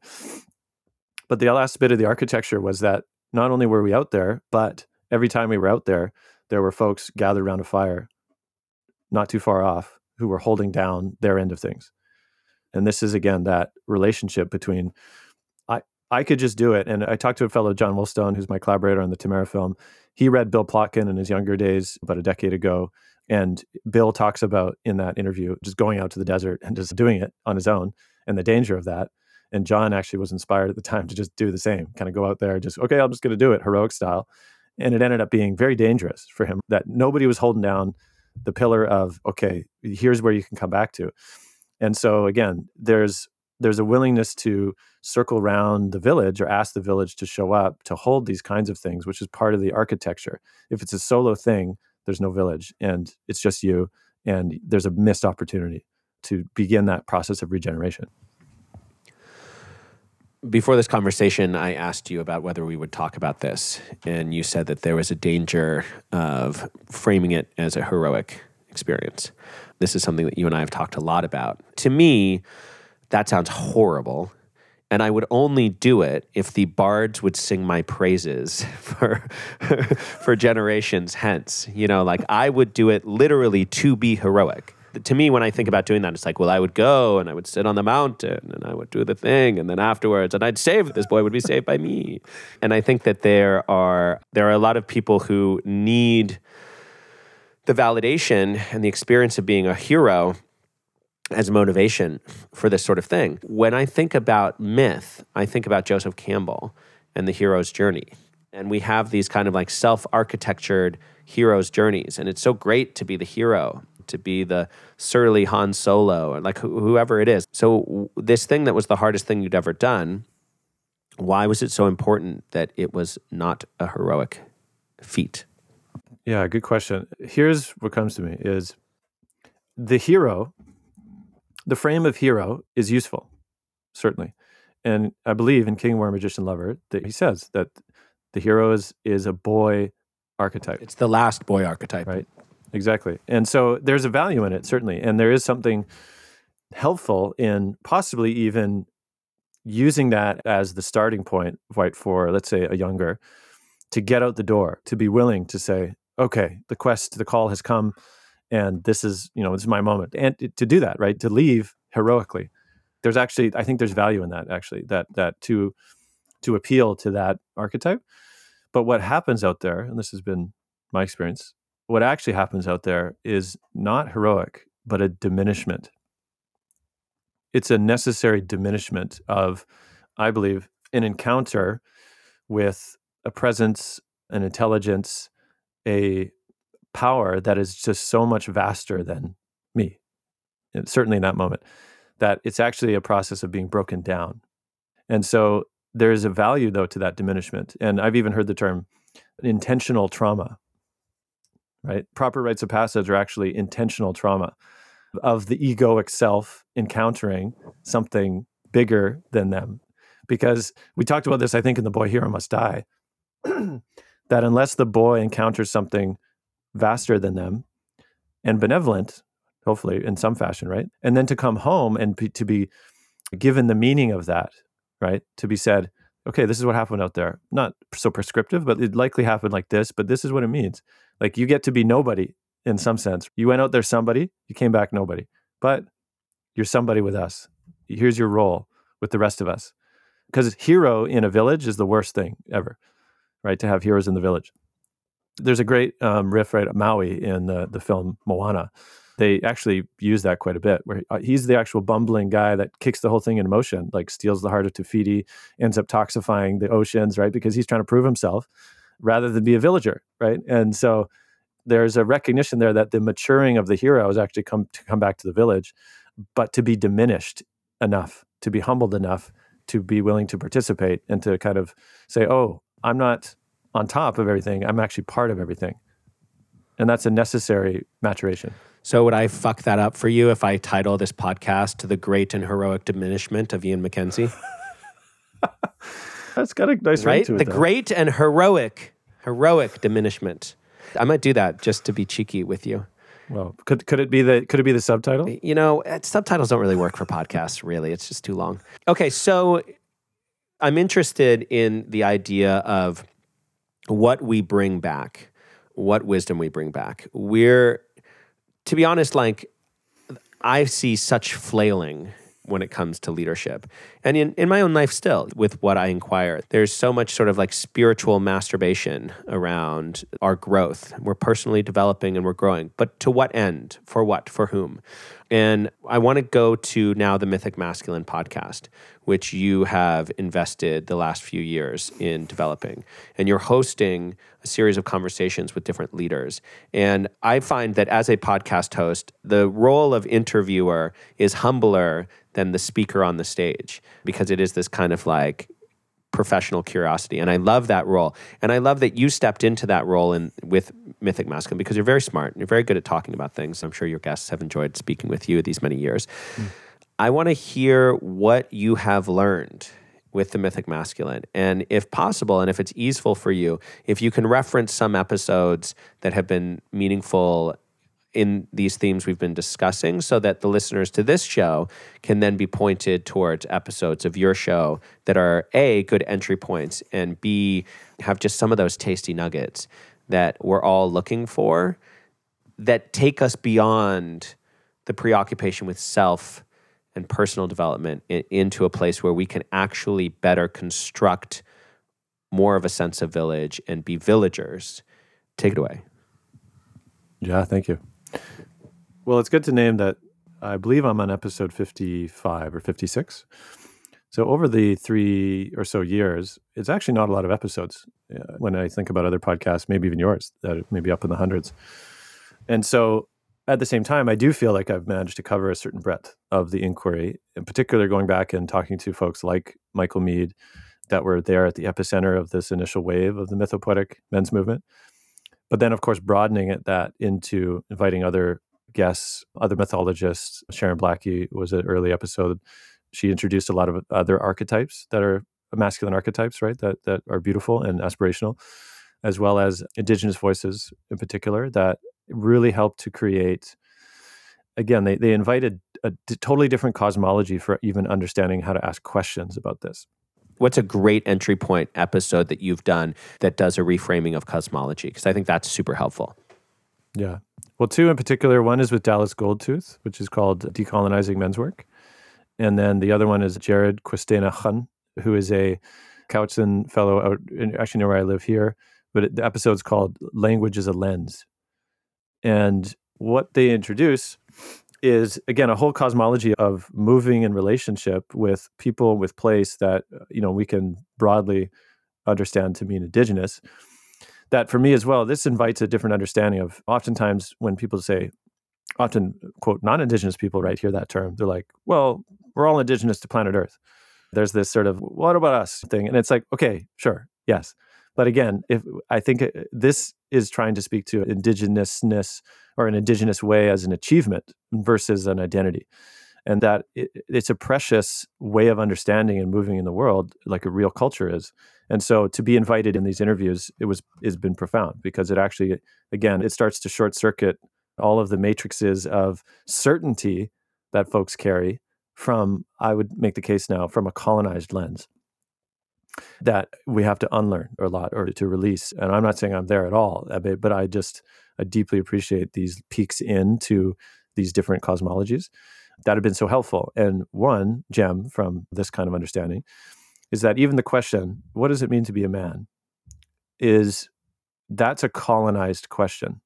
B: But the last bit of the architecture was that not only were we out there, but every time we were out there, there were folks gathered around a fire not too far off who were holding down their end of things. And this is again that relationship between I I could just do it. And I talked to a fellow, John Woolstone, who's my collaborator on the Tamera film. He read Bill Plotkin in his younger days, about a decade ago. And Bill talks about in that interview just going out to the desert and just doing it on his own and the danger of that. And John actually was inspired at the time to just do the same, kind of go out there, just, okay, I'm just going to do it, heroic style. And it ended up being very dangerous for him that nobody was holding down the pillar of, okay, here's where you can come back to. And so, again, there's there's a willingness to circle around the village or ask the village to show up to hold these kinds of things, which is part of the architecture. If it's a solo thing, there's no village and it's just you, and there's a missed opportunity to begin that process of regeneration.
D: Before this conversation, I asked you about whether we would talk about this, and you said that there was a danger of framing it as a heroic experience. This is something that you and I have talked a lot about. To me, that sounds horrible. And I would only do it if the bards would sing my praises <laughs> for, <laughs> for generations hence. You know, like I would do it literally to be heroic. To me, when I think about doing that, it's like, well, I would go and I would sit on the mountain and I would do the thing, and then afterwards, and I'd save this boy would be saved by me. And I think that there are there are a lot of people who need the validation and the experience of being a hero as motivation for this sort of thing. When I think about myth, I think about Joseph Campbell and the hero's journey. And we have these kind of like self architectured hero's journeys. And it's so great to be the hero, to be the surly Han Solo, or like wh- whoever it is. So, w- this thing that was the hardest thing you'd ever done, why was it so important that it was not a heroic feat?
B: Yeah, good question. Here's what comes to me is the hero, the frame of hero is useful, certainly. And I believe in King Warrior Magician Lover that he says that the hero is, is a boy archetype.
D: It's the last boy archetype.
B: Right. Exactly. And so there's a value in it, certainly. And there is something helpful in possibly even using that as the starting point, right, for let's say a younger, to get out the door, to be willing to say, okay, the quest, the call has come, and this is, you know, this is my moment. And to do that, right, to leave heroically. There's actually, I think there's value in that, actually, that that to to appeal to that archetype. But what happens out there, and this has been my experience, what actually happens out there is not heroic, but a diminishment. It's a necessary diminishment of, I believe, an encounter with a presence, an intelligence, a power that is just so much vaster than me. And certainly in that moment, that it's actually a process of being broken down. And so there is a value, though, to that diminishment. And I've even heard the term intentional trauma, right? Proper rites of passage are actually intentional trauma of the egoic self encountering something bigger than them. Because we talked about this, I think, in The Boy Hero Must Die, <clears throat> that unless the boy encounters something vaster than them and benevolent, hopefully in some fashion, right? And then to come home and be, to be given the meaning of that, right? To be said, okay, this is what happened out there. Not so prescriptive, but it likely happened like this, but this is what it means. Like you get to be nobody in some sense. You went out there somebody, you came back nobody, but you're somebody with us. Here's your role with the rest of us. Because hero in a village is the worst thing ever, right? To have heroes in the village. There's a great um, riff, right? Maui in the, the film Moana. They actually use that quite a bit, where uh, he's the actual bumbling guy that kicks the whole thing in motion, like steals the heart of Te Fiti, ends up toxifying the oceans, right? Because he's trying to prove himself rather than be a villager, right? And so there's a recognition there that the maturing of the hero is actually come to come back to the village, but to be diminished enough, to be humbled enough to be willing to participate and to kind of say, "Oh, I'm not on top of everything. I'm actually part of everything." And that's a necessary maturation.
D: So would I fuck that up for you if I title this podcast to the great and heroic diminishment of Ian MacKenzie? <laughs>
B: That's got a nice ring
D: right?
B: to it.
D: The
B: though.
D: great and heroic, heroic diminishment. I might do that just to be cheeky with you.
B: Well, could could it be the could it be the subtitle?
D: You know, eh, subtitles don't really work for podcasts, really. It's just too long. Okay, so I'm interested in the idea of what we bring back, what wisdom we bring back. We're, to be honest, like, I see such flailing when it comes to leadership. And in, in my own life, still, with what I inquire, there's so much sort of like spiritual masturbation around our growth. We're personally developing and we're growing. But to what end? For what? For whom? And I want to go to now the Mythic Masculine podcast, which you have invested the last few years in developing. And you're hosting a series of conversations with different leaders. And I find that as a podcast host, the role of interviewer is humbler than the speaker on the stage because it is this kind of like professional curiosity. And i love that role. And i love that you stepped into that role in with mythic masculine because you're very smart. And you're very good at talking about things. I'm sure your guests have enjoyed speaking with you these many years. Hmm. I want to hear what you have learned with the mythic masculine. And if possible and if it's easeful for you if you can reference some episodes that have been meaningful in these themes we've been discussing so that the listeners to this show can then be pointed towards episodes of your show that are A, good entry points, and B, have just some of those tasty nuggets that we're all looking for that take us beyond the preoccupation with self and personal development into a place where we can actually better construct more of a sense of village and be villagers. Take it away.
B: Yeah, thank you. Well, it's good to name that I believe I'm on episode 55 or 56. So, over the three or so years, it's actually not a lot of episodes uh, when I think about other podcasts, maybe even yours, that may be up in the hundreds. And so, at the same time, I do feel like I've managed to cover a certain breadth of the inquiry, in particular, going back and talking to folks like Michael Meade that were there at the epicenter of this initial wave of the mythopoetic men's movement. But then, of course, broadening it that into inviting other guests, other mythologists. Sharon Blackie was an early episode. She introduced a lot of other archetypes that are masculine archetypes, right? That that are beautiful and aspirational, as well as indigenous voices in particular that really helped to create again they, they invited a d- totally different cosmology for even understanding how to ask questions about this
D: what's a great entry point episode that you've done that does a reframing of cosmology because i think that's super helpful
B: yeah well two in particular one is with dallas goldtooth which is called decolonizing men's work. And then the other one is jared Qwustenuxun, who is a Cowichan fellow out actually near where i live here but it, the episode's called language as a lens. And what they introduce is again a whole cosmology of moving in relationship with people with place that you know we can broadly understand to mean indigenous that for me as well this invites a different understanding of oftentimes when people say often quote non-indigenous people right hear that term they're like well we're all indigenous to planet earth. There's this sort of what about us? thing and it's like okay sure yes. But again if i think uh, this is trying to speak to indigenousness or an indigenous way as an achievement versus an identity and that it, it's a precious way of understanding and moving in the world like a real culture is and so to be invited in these interviews it was has been profound because it actually again it starts to short circuit all of the matrices of certainty that folks carry from i would make the case now from a colonized lens that we have to unlearn a lot or to release. And I'm not saying I'm there at all, but I just I deeply appreciate these peeks into these different cosmologies that have been so helpful. And one gem from this kind of understanding is that even the question, what does it mean to be a man, is that's a colonized question,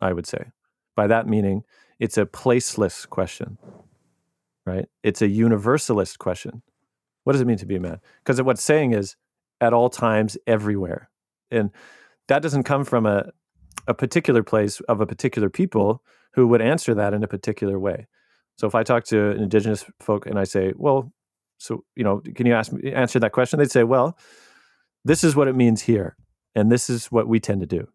B: I would say. By that meaning, it's a placeless question, right? It's a universalist question. What does it mean to be a man? Because what it's saying is at all times, everywhere. And that doesn't come from a, a particular place of a particular people who would answer that in a particular way. So if I talk to an indigenous folk and I say, well, so, you know, can you ask me, answer that question? They'd say, well, this is what it means here. And this is what we tend to do.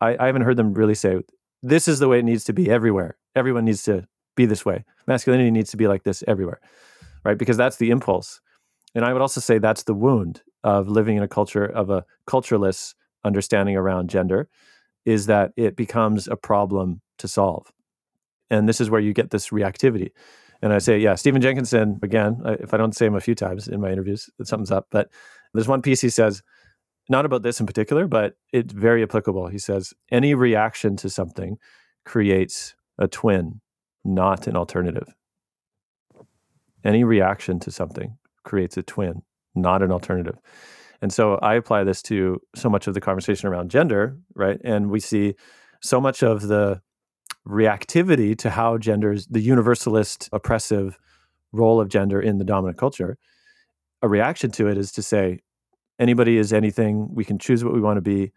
B: I, I haven't heard them really say, this is the way it needs to be everywhere. Everyone needs to be this way. Masculinity needs to be like this everywhere right? Because that's the impulse. And I would also say that's the wound of living in a culture of a cultureless understanding around gender is that it becomes a problem to solve. And this is where you get this reactivity. And I say, yeah, Stephen Jenkinson, again, if I don't say him a few times in my interviews, something's up. But there's one piece he says, not about this in particular, but it's very applicable. He says, any reaction to something creates a twin, not an alternative. Any reaction to something creates a twin, not an alternative. And so I apply this to so much of the conversation around gender, right? And we see so much of the reactivity to how genders, the universalist oppressive role of gender in the dominant culture, a reaction to it is to say, anybody is anything, we can choose what we want to be,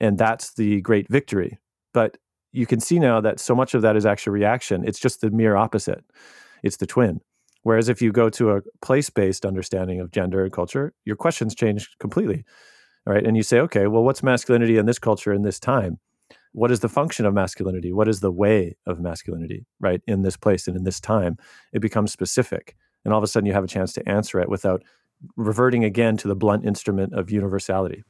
B: and that's the great victory. But you can see now that so much of that is actually reaction. It's just the mere opposite. It's the twin. Whereas if you go to a place based understanding of gender and culture, your questions change completely. Right. And you say, okay, well, what's masculinity in this culture in this time? What is the function of masculinity? What is the way of masculinity, right, in this place and in this time? It becomes specific. And all of a sudden you have a chance to answer it without reverting again to the blunt instrument of universality.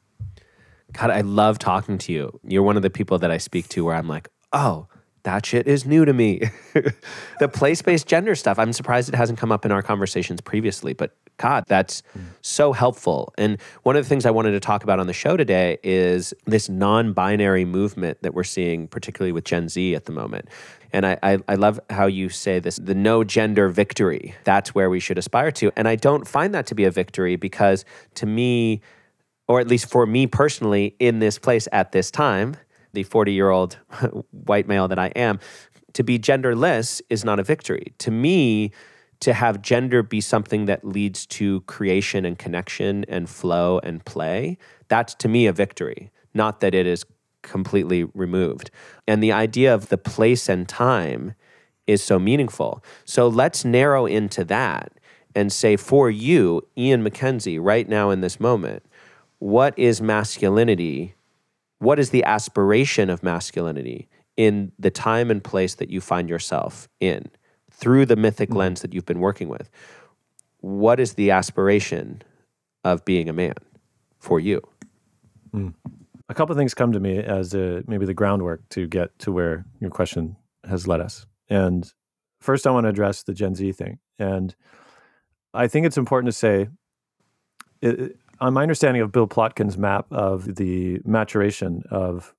D: God, I love talking to you. You're one of the people that I speak to where I'm like, oh, that shit is new to me. <laughs> the place based gender stuff, I'm surprised it hasn't come up in our conversations previously, but God, that's mm. so helpful. And one of the things I wanted to talk about on the show today is this non binary movement that we're seeing, particularly with Gen Z at the moment. And I, I, I, love how you say this the no gender victory. That's where we should aspire to. And I don't find that to be a victory because to me, or at least for me personally, in this place at this time, the 40 year old <laughs> white male that I am, to be genderless is not a victory. To me, to have gender be something that leads to creation and connection and flow and play, that's to me a victory. Not that it is completely removed. And the idea of the place and time is so meaningful. So let's narrow into that and say, for you, Ian MacKenzie, right now in this moment, what is masculinity? What is the aspiration of masculinity in the time and place that you find yourself in through the mythic mm-hmm. lens that you've been working with? What is the aspiration of being a man for you?
B: Mm. A couple of things come to me as a, maybe the groundwork to get to where your question has led us. And first, I want to address the Gen Z thing. And I think it's important to say, it, on my understanding of Bill Plotkin's map of the maturation of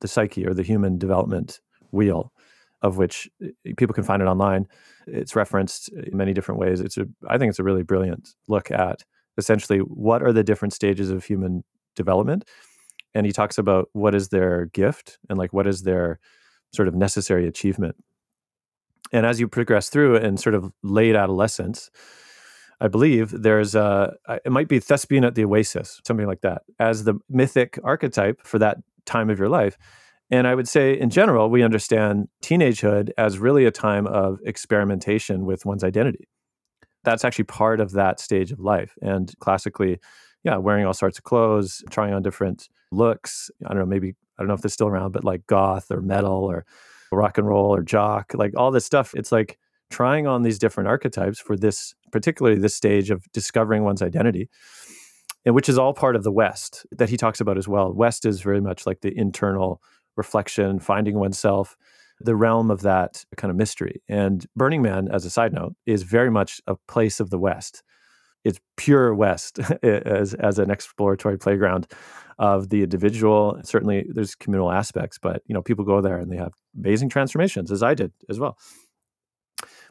B: the psyche or the human development wheel, of which eh, people can find it online. It's referenced in many different ways. It's a, I think it's a really brilliant look at essentially what are the different stages of human development. And he talks about what is their gift and like what is their sort of necessary achievement. And as you progress through and sort of late adolescence, I believe there's a, it might be thespian at the oasis, something like that, as the mythic archetype for that time of your life. And I would say, in general, we understand teenagehood as really a time of experimentation with one's identity. That's actually part of that stage of life. And classically, yeah, wearing all sorts of clothes, trying on different looks. I don't know, maybe, I don't know if they're still around, but like goth or metal or rock and roll or jock, like all this stuff. It's like trying on these different archetypes for this, particularly this stage of discovering one's identity and which is all part of the West that he talks about as well. West is very much like the internal reflection, finding oneself, the realm of that kind of mystery. And Burning Man, as a side note, is very much a place of the West. It's pure West <laughs> as, as an exploratory playground of the individual. Certainly, there's communal aspects, but you know, people go there and they have amazing transformations, as I did as well.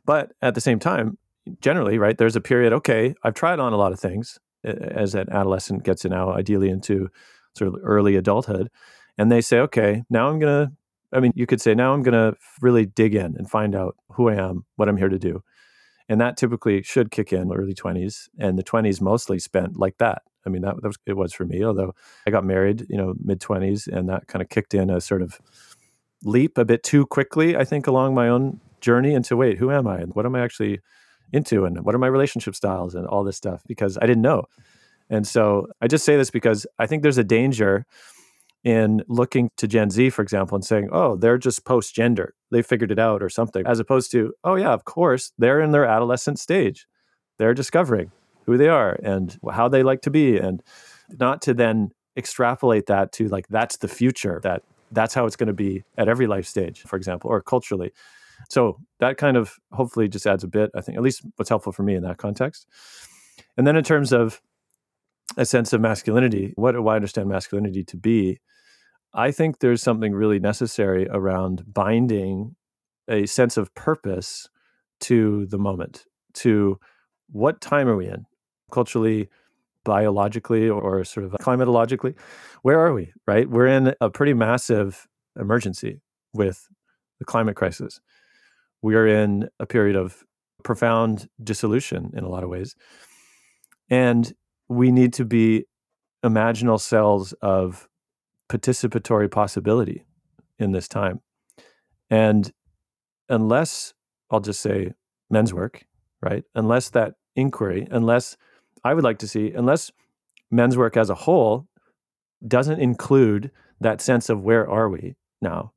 B: But at the same time, generally, right, there's a period. Okay, I've tried on a lot of things as an adolescent gets now ideally into sort of early adulthood and they say okay now i'm going to i mean you could say now i'm going to really dig in and find out who i am what i'm here to do. And that typically should kick in early 20s and the 20s mostly spent like that. I mean that, that was it was for me although i got married you know mid 20s and that kind of kicked in a sort of leap a bit too quickly i think along my own journey into wait who am i and what am i actually into and what are my relationship styles and all this stuff? Because i didn't know. And so i just say this because i think there's a danger in looking to Gen Z, for example, and saying, oh, they're just post gender. They figured it out or something, as opposed to, oh, yeah, of course, they're in their adolescent stage. They're discovering who they are and how they like to be. And not to then extrapolate that to like, that's the future, that that's how it's going to be at every life stage, for example, or culturally. So that kind of hopefully just adds a bit, I think, at least what's helpful for me in that context. And then in terms of a sense of masculinity, what do I understand masculinity to be? I think there's something really necessary around binding a sense of purpose to the moment, to what time are we in, culturally, biologically, or sort of climatologically? Where are we, right? We're in a pretty massive emergency with the climate crisis. We are in a period of profound dissolution in a lot of ways. And we need to be imaginal cells of participatory possibility in this time. And unless, I'll just say men's work, right? Unless that inquiry, unless I would like to see, unless men's work as a whole doesn't include that sense of where are we now,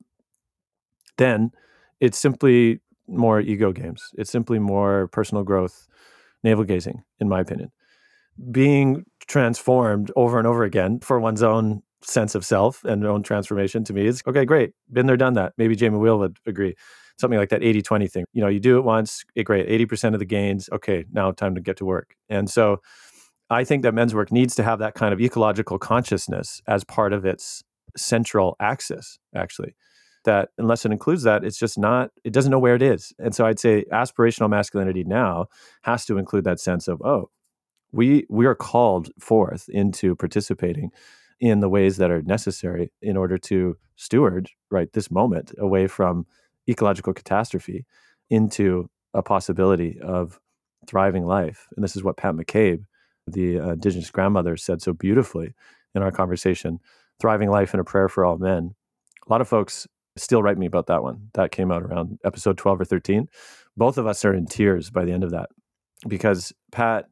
B: then it's simply more ego games. It's simply more personal growth, navel gazing, in my opinion. Being transformed over and over again for one's own sense of self and own transformation to me is okay, great. Been there, done that. Maybe Jamie Wheal would agree. Something like that 80 20 thing. You know, you do it once, it, great. 80% of the gains, okay, now time to get to work. And so I think that men's work needs to have that kind of ecological consciousness as part of its central axis, actually. That unless it includes that, it's just not, it doesn't know where it is. And so I'd say aspirational masculinity now has to include that sense of, oh, we we are called forth into participating in the ways that are necessary in order to steward right this moment away from ecological catastrophe into a possibility of thriving life and this is what pat mccabe the indigenous grandmother said so beautifully in our conversation Thriving Life and a Prayer for All Men. A lot of folks still write me about that one. That came out around episode 12 or 13. Both of us are in tears by the end of that because Pat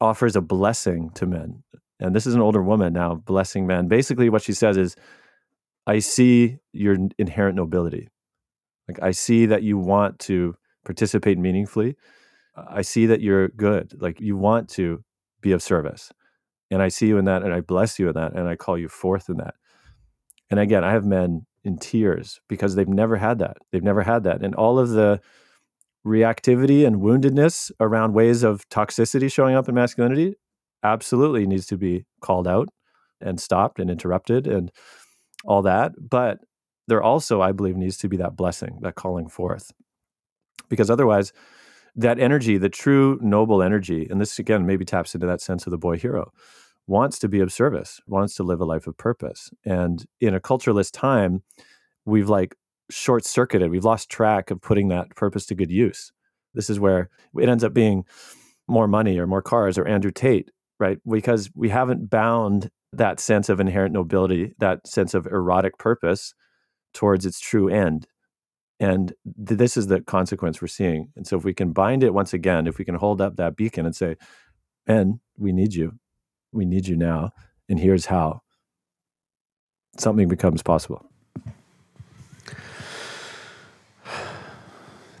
B: offers a blessing to men. And this is an older woman now blessing men. Basically, what she says is, I see your inherent nobility. Like, I see that you want to participate meaningfully. I see that you're good. Like, you want to be of service. And I see you in that, and I bless you in that, and I call you forth in that. And again, I have men in tears because they've never had that. They've never had that. And all of the reactivity and woundedness around ways of toxicity showing up in masculinity absolutely needs to be called out and stopped and interrupted and all that. But there also, I believe, needs to be that blessing, that calling forth. Because otherwise, that energy, the true noble energy, and this again maybe taps into that sense of the boy hero, wants to be of service, wants to live a life of purpose. And in a cultureless time, we've like short circuited, we've lost track of putting that purpose to good use. This is where it ends up being more money or more cars or Andrew Tate, right? Because we haven't bound that sense of inherent nobility, that sense of erotic purpose towards its true end. And th- this is the consequence we're seeing. And so, if we can bind it once again, if we can hold up that beacon and say, Men, we need you. We need you now. And here's how something becomes possible.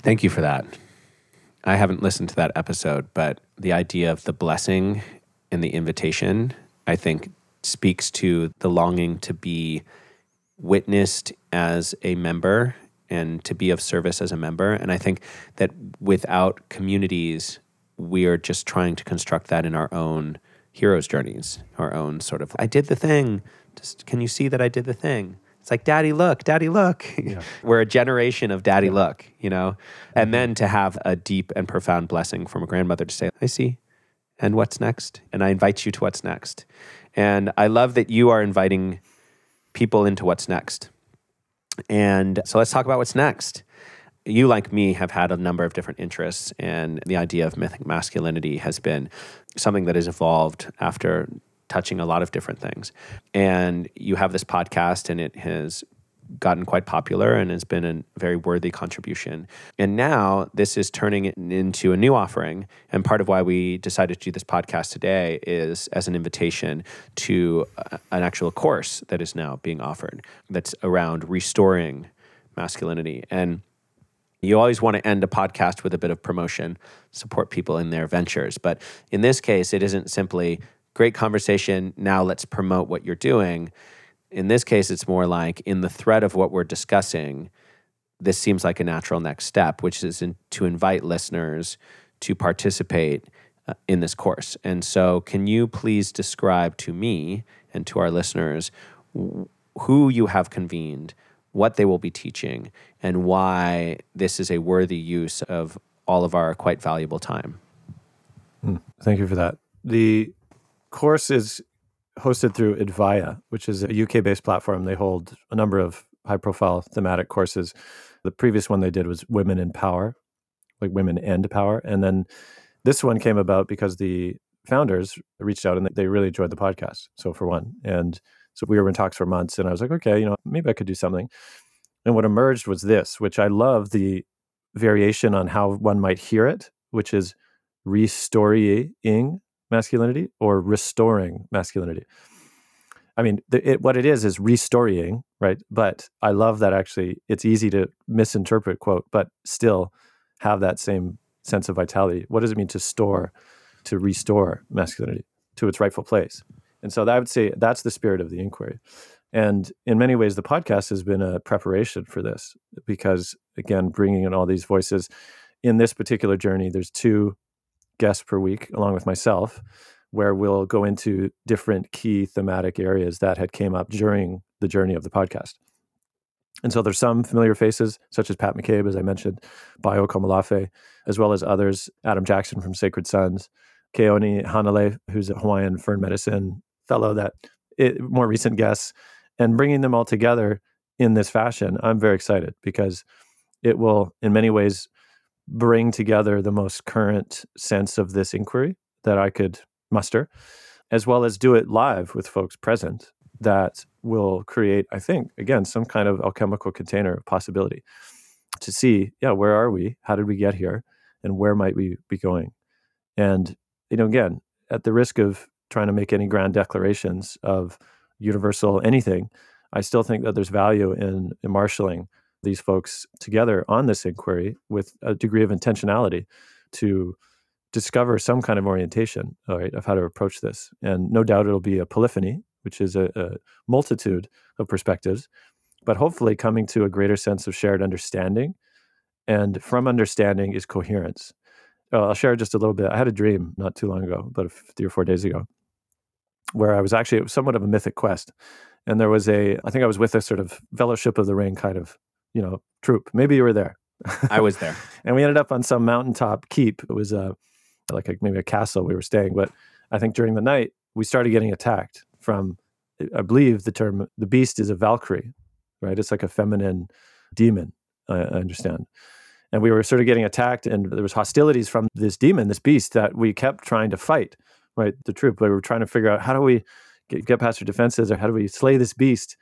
D: Thank you for that. I haven't listened to that episode, but the idea of the blessing and the invitation, I think, speaks to the longing to be witnessed as a member and to be of service as a member. And I think that without communities, we are just trying to construct that in our own hero's journeys, our own sort of, I did the thing. Just can you see that I did the thing? It's like, Daddy, look, Daddy, look. Yeah. <laughs> We're a generation of Daddy, yeah. look, you know? And then to have a deep and profound blessing from a grandmother to say, I see. And what's next? And I invite you to what's next. And I love that you are inviting people into what's next. And so let's talk about what's next. You, like me, have had a number of different interests, and the idea of mythic masculinity has been something that has evolved after touching a lot of different things. And you have this podcast, and it has gotten quite popular and has been a very worthy contribution. And now this is turning it into a new offering. And part of why we decided to do this podcast today is as an invitation to uh, an actual course that is now being offered that's around restoring masculinity. And you always want to end a podcast with a bit of promotion, support people in their ventures. But in this case, it isn't simply great conversation. Now let's promote what you're doing in this case, it's more like in the thread of what we're discussing, this seems like a natural next step, which is in, to invite listeners to participate uh, in this course. And so, can you please describe to me and to our listeners who you have convened, what they will be teaching, and why this is a worthy use of all of our quite valuable time?
B: Hmm. Thank you for that. The course is hosted through Advaya, which is a UK based platform. They hold a number of high profile thematic courses. The previous one they did was Women in Power, like Women End Power. And then this one came about because the founders reached out and they really enjoyed the podcast. So, for one. And so we were in talks for months and I was like, okay, you know, maybe I could do something. And what emerged was this, which I love the variation on how one might hear it, which is restorying masculinity or restoring masculinity. I mean, the, it, what it is is restorying, right? But I love that actually it's easy to misinterpret, quote, but still have that same sense of vitality. What does it mean to store, to restore masculinity to its rightful place? And so that, I would say that's the spirit of the inquiry. And in many ways, the podcast has been a preparation for this because, again, bringing in all these voices in this particular journey, there's two guests per week, along with myself, where we'll go into different key thematic areas that had came up during the journey of the podcast. And so there's some familiar faces, such as Pat McCabe, as I mentioned, Bayo Akomolafe, as well as others, Adam Jackson from Sacred Sons, Keoni Hanale, who's a Hawaiian fern medicine fellow that it, more recent guests, and bringing them all together in this fashion, I'm very excited because it will, in many ways, bring together the most current sense of this inquiry that I could muster, as well as do it live with folks present that will create, I think, again, some kind of alchemical container of possibility to see, yeah, where are we? How did we get here? And where might we be going? And, you know, again, at the risk of trying to make any grand declarations of universal anything, I still think that there's value in, in marshaling these folks together on this inquiry with a degree of intentionality to discover some kind of orientation right, of how to approach this. And no doubt it'll be a polyphony, which is a, a multitude of perspectives, but hopefully coming to a greater sense of shared understanding. And from understanding is coherence. Uh, I'll share just a little bit. I had a dream not too long ago, about three or four days ago, where I was actually somewhat of a mythic quest. And there was a, I think I was with a sort of Fellowship of the Ring kind of, you know, troop. Maybe you were there.
D: I was <laughs> there.
B: and we ended up on some mountaintop keep. It was a, like a, maybe a castle we were staying. But I think during the night, we started getting attacked from, I believe the term, the beast is a Valkyrie, right? It's like a feminine demon, I, I understand. And we were sort of getting attacked, and there was hostilities from this demon, this beast that we kept trying to fight, right? The troop. We were trying to figure out how do we get, get past our defenses or how do we slay this beast?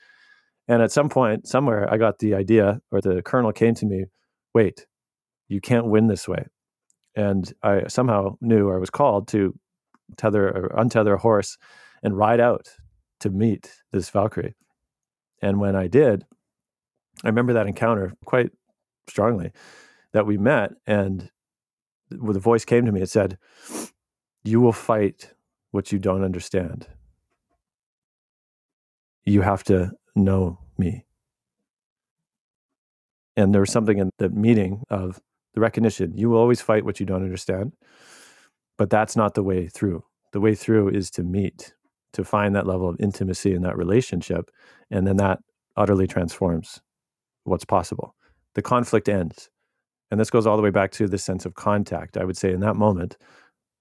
B: And at some point, somewhere, I got the idea, or the kernel came to me wait, you can't win this way. And I somehow knew I was called to tether or untether a horse and ride out to meet this Valkyrie. And when I did, I remember that encounter quite strongly that we met. And the voice came to me, it said, You will fight what you don't understand. You have to know me. And there was something in the meeting of the recognition you will always fight what you don't understand, but that's not the way through. The way through is to meet, to find that level of intimacy in that relationship. And then that utterly transforms what's possible. The conflict ends. And this goes all the way back to the sense of contact. I would say in that moment,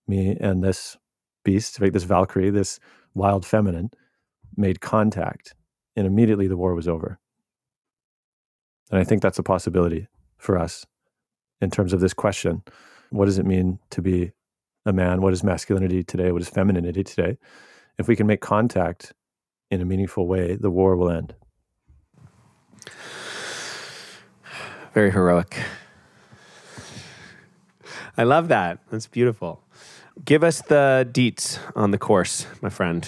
B: me and this beast, this Valkyrie, this wild feminine, made contact. And immediately the war was over. And I think that's a possibility for us in terms of this question. What does it mean to be a man? What is masculinity today? What is femininity today? If we can make contact in a meaningful way, the war will end.
D: Very heroic. I love that. That's beautiful. Give us the deets on the course, my friend.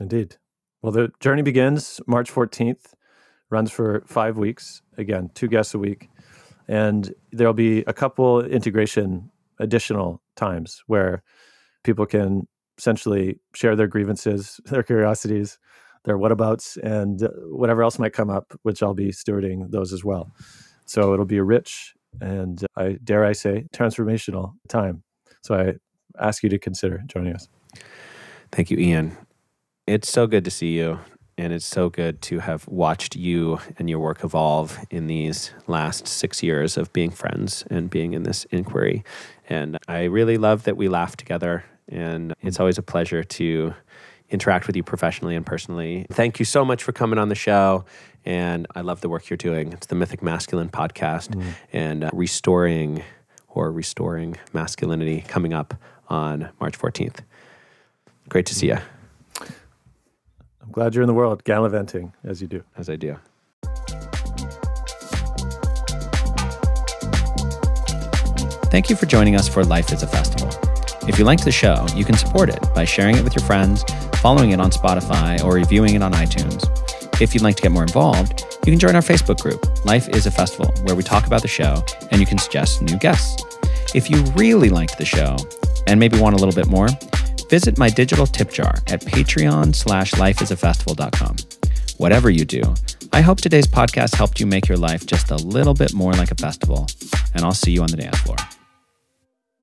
B: Indeed. Well, the journey begins March 14th, runs for five weeks. Again, two guests a week. And there'll be a couple integration additional times where people can essentially share their grievances, <laughs> their curiosities, their whatabouts, and uh, whatever else might come up, which I'll be stewarding those as well. So it'll be a rich and I dare I say transformational time. So I ask you to consider joining us.
D: Thank you, Ian. It's so good to see you. And it's so good to have watched you and your work evolve in these last six years of being friends and being in this inquiry. And I really love that we laugh together. And it's always a pleasure to interact with you professionally and personally. Thank you so much for coming on the show. And I love the work you're doing. It's the Mythic Masculine podcast mm. and uh, re-storying or restoring masculinity coming up on March 14th. Great to see you.
B: I'm glad you're in the world gallivanting as you do.
D: As I do.
A: Thank you for joining us for Life is a Festival. If you liked the show, you can support it by sharing it with your friends, following it on Spotify, or reviewing it on iTunes. If you'd like to get more involved, you can join our Facebook group, Life is a Festival, where we talk about the show and you can suggest new guests. If you really liked the show and maybe want a little bit more, visit my digital tip jar at patreon slash lifeisafestival.com. Whatever you do, I hope today's podcast helped you make your life just a little bit more like a festival, and I'll see you on the dance floor.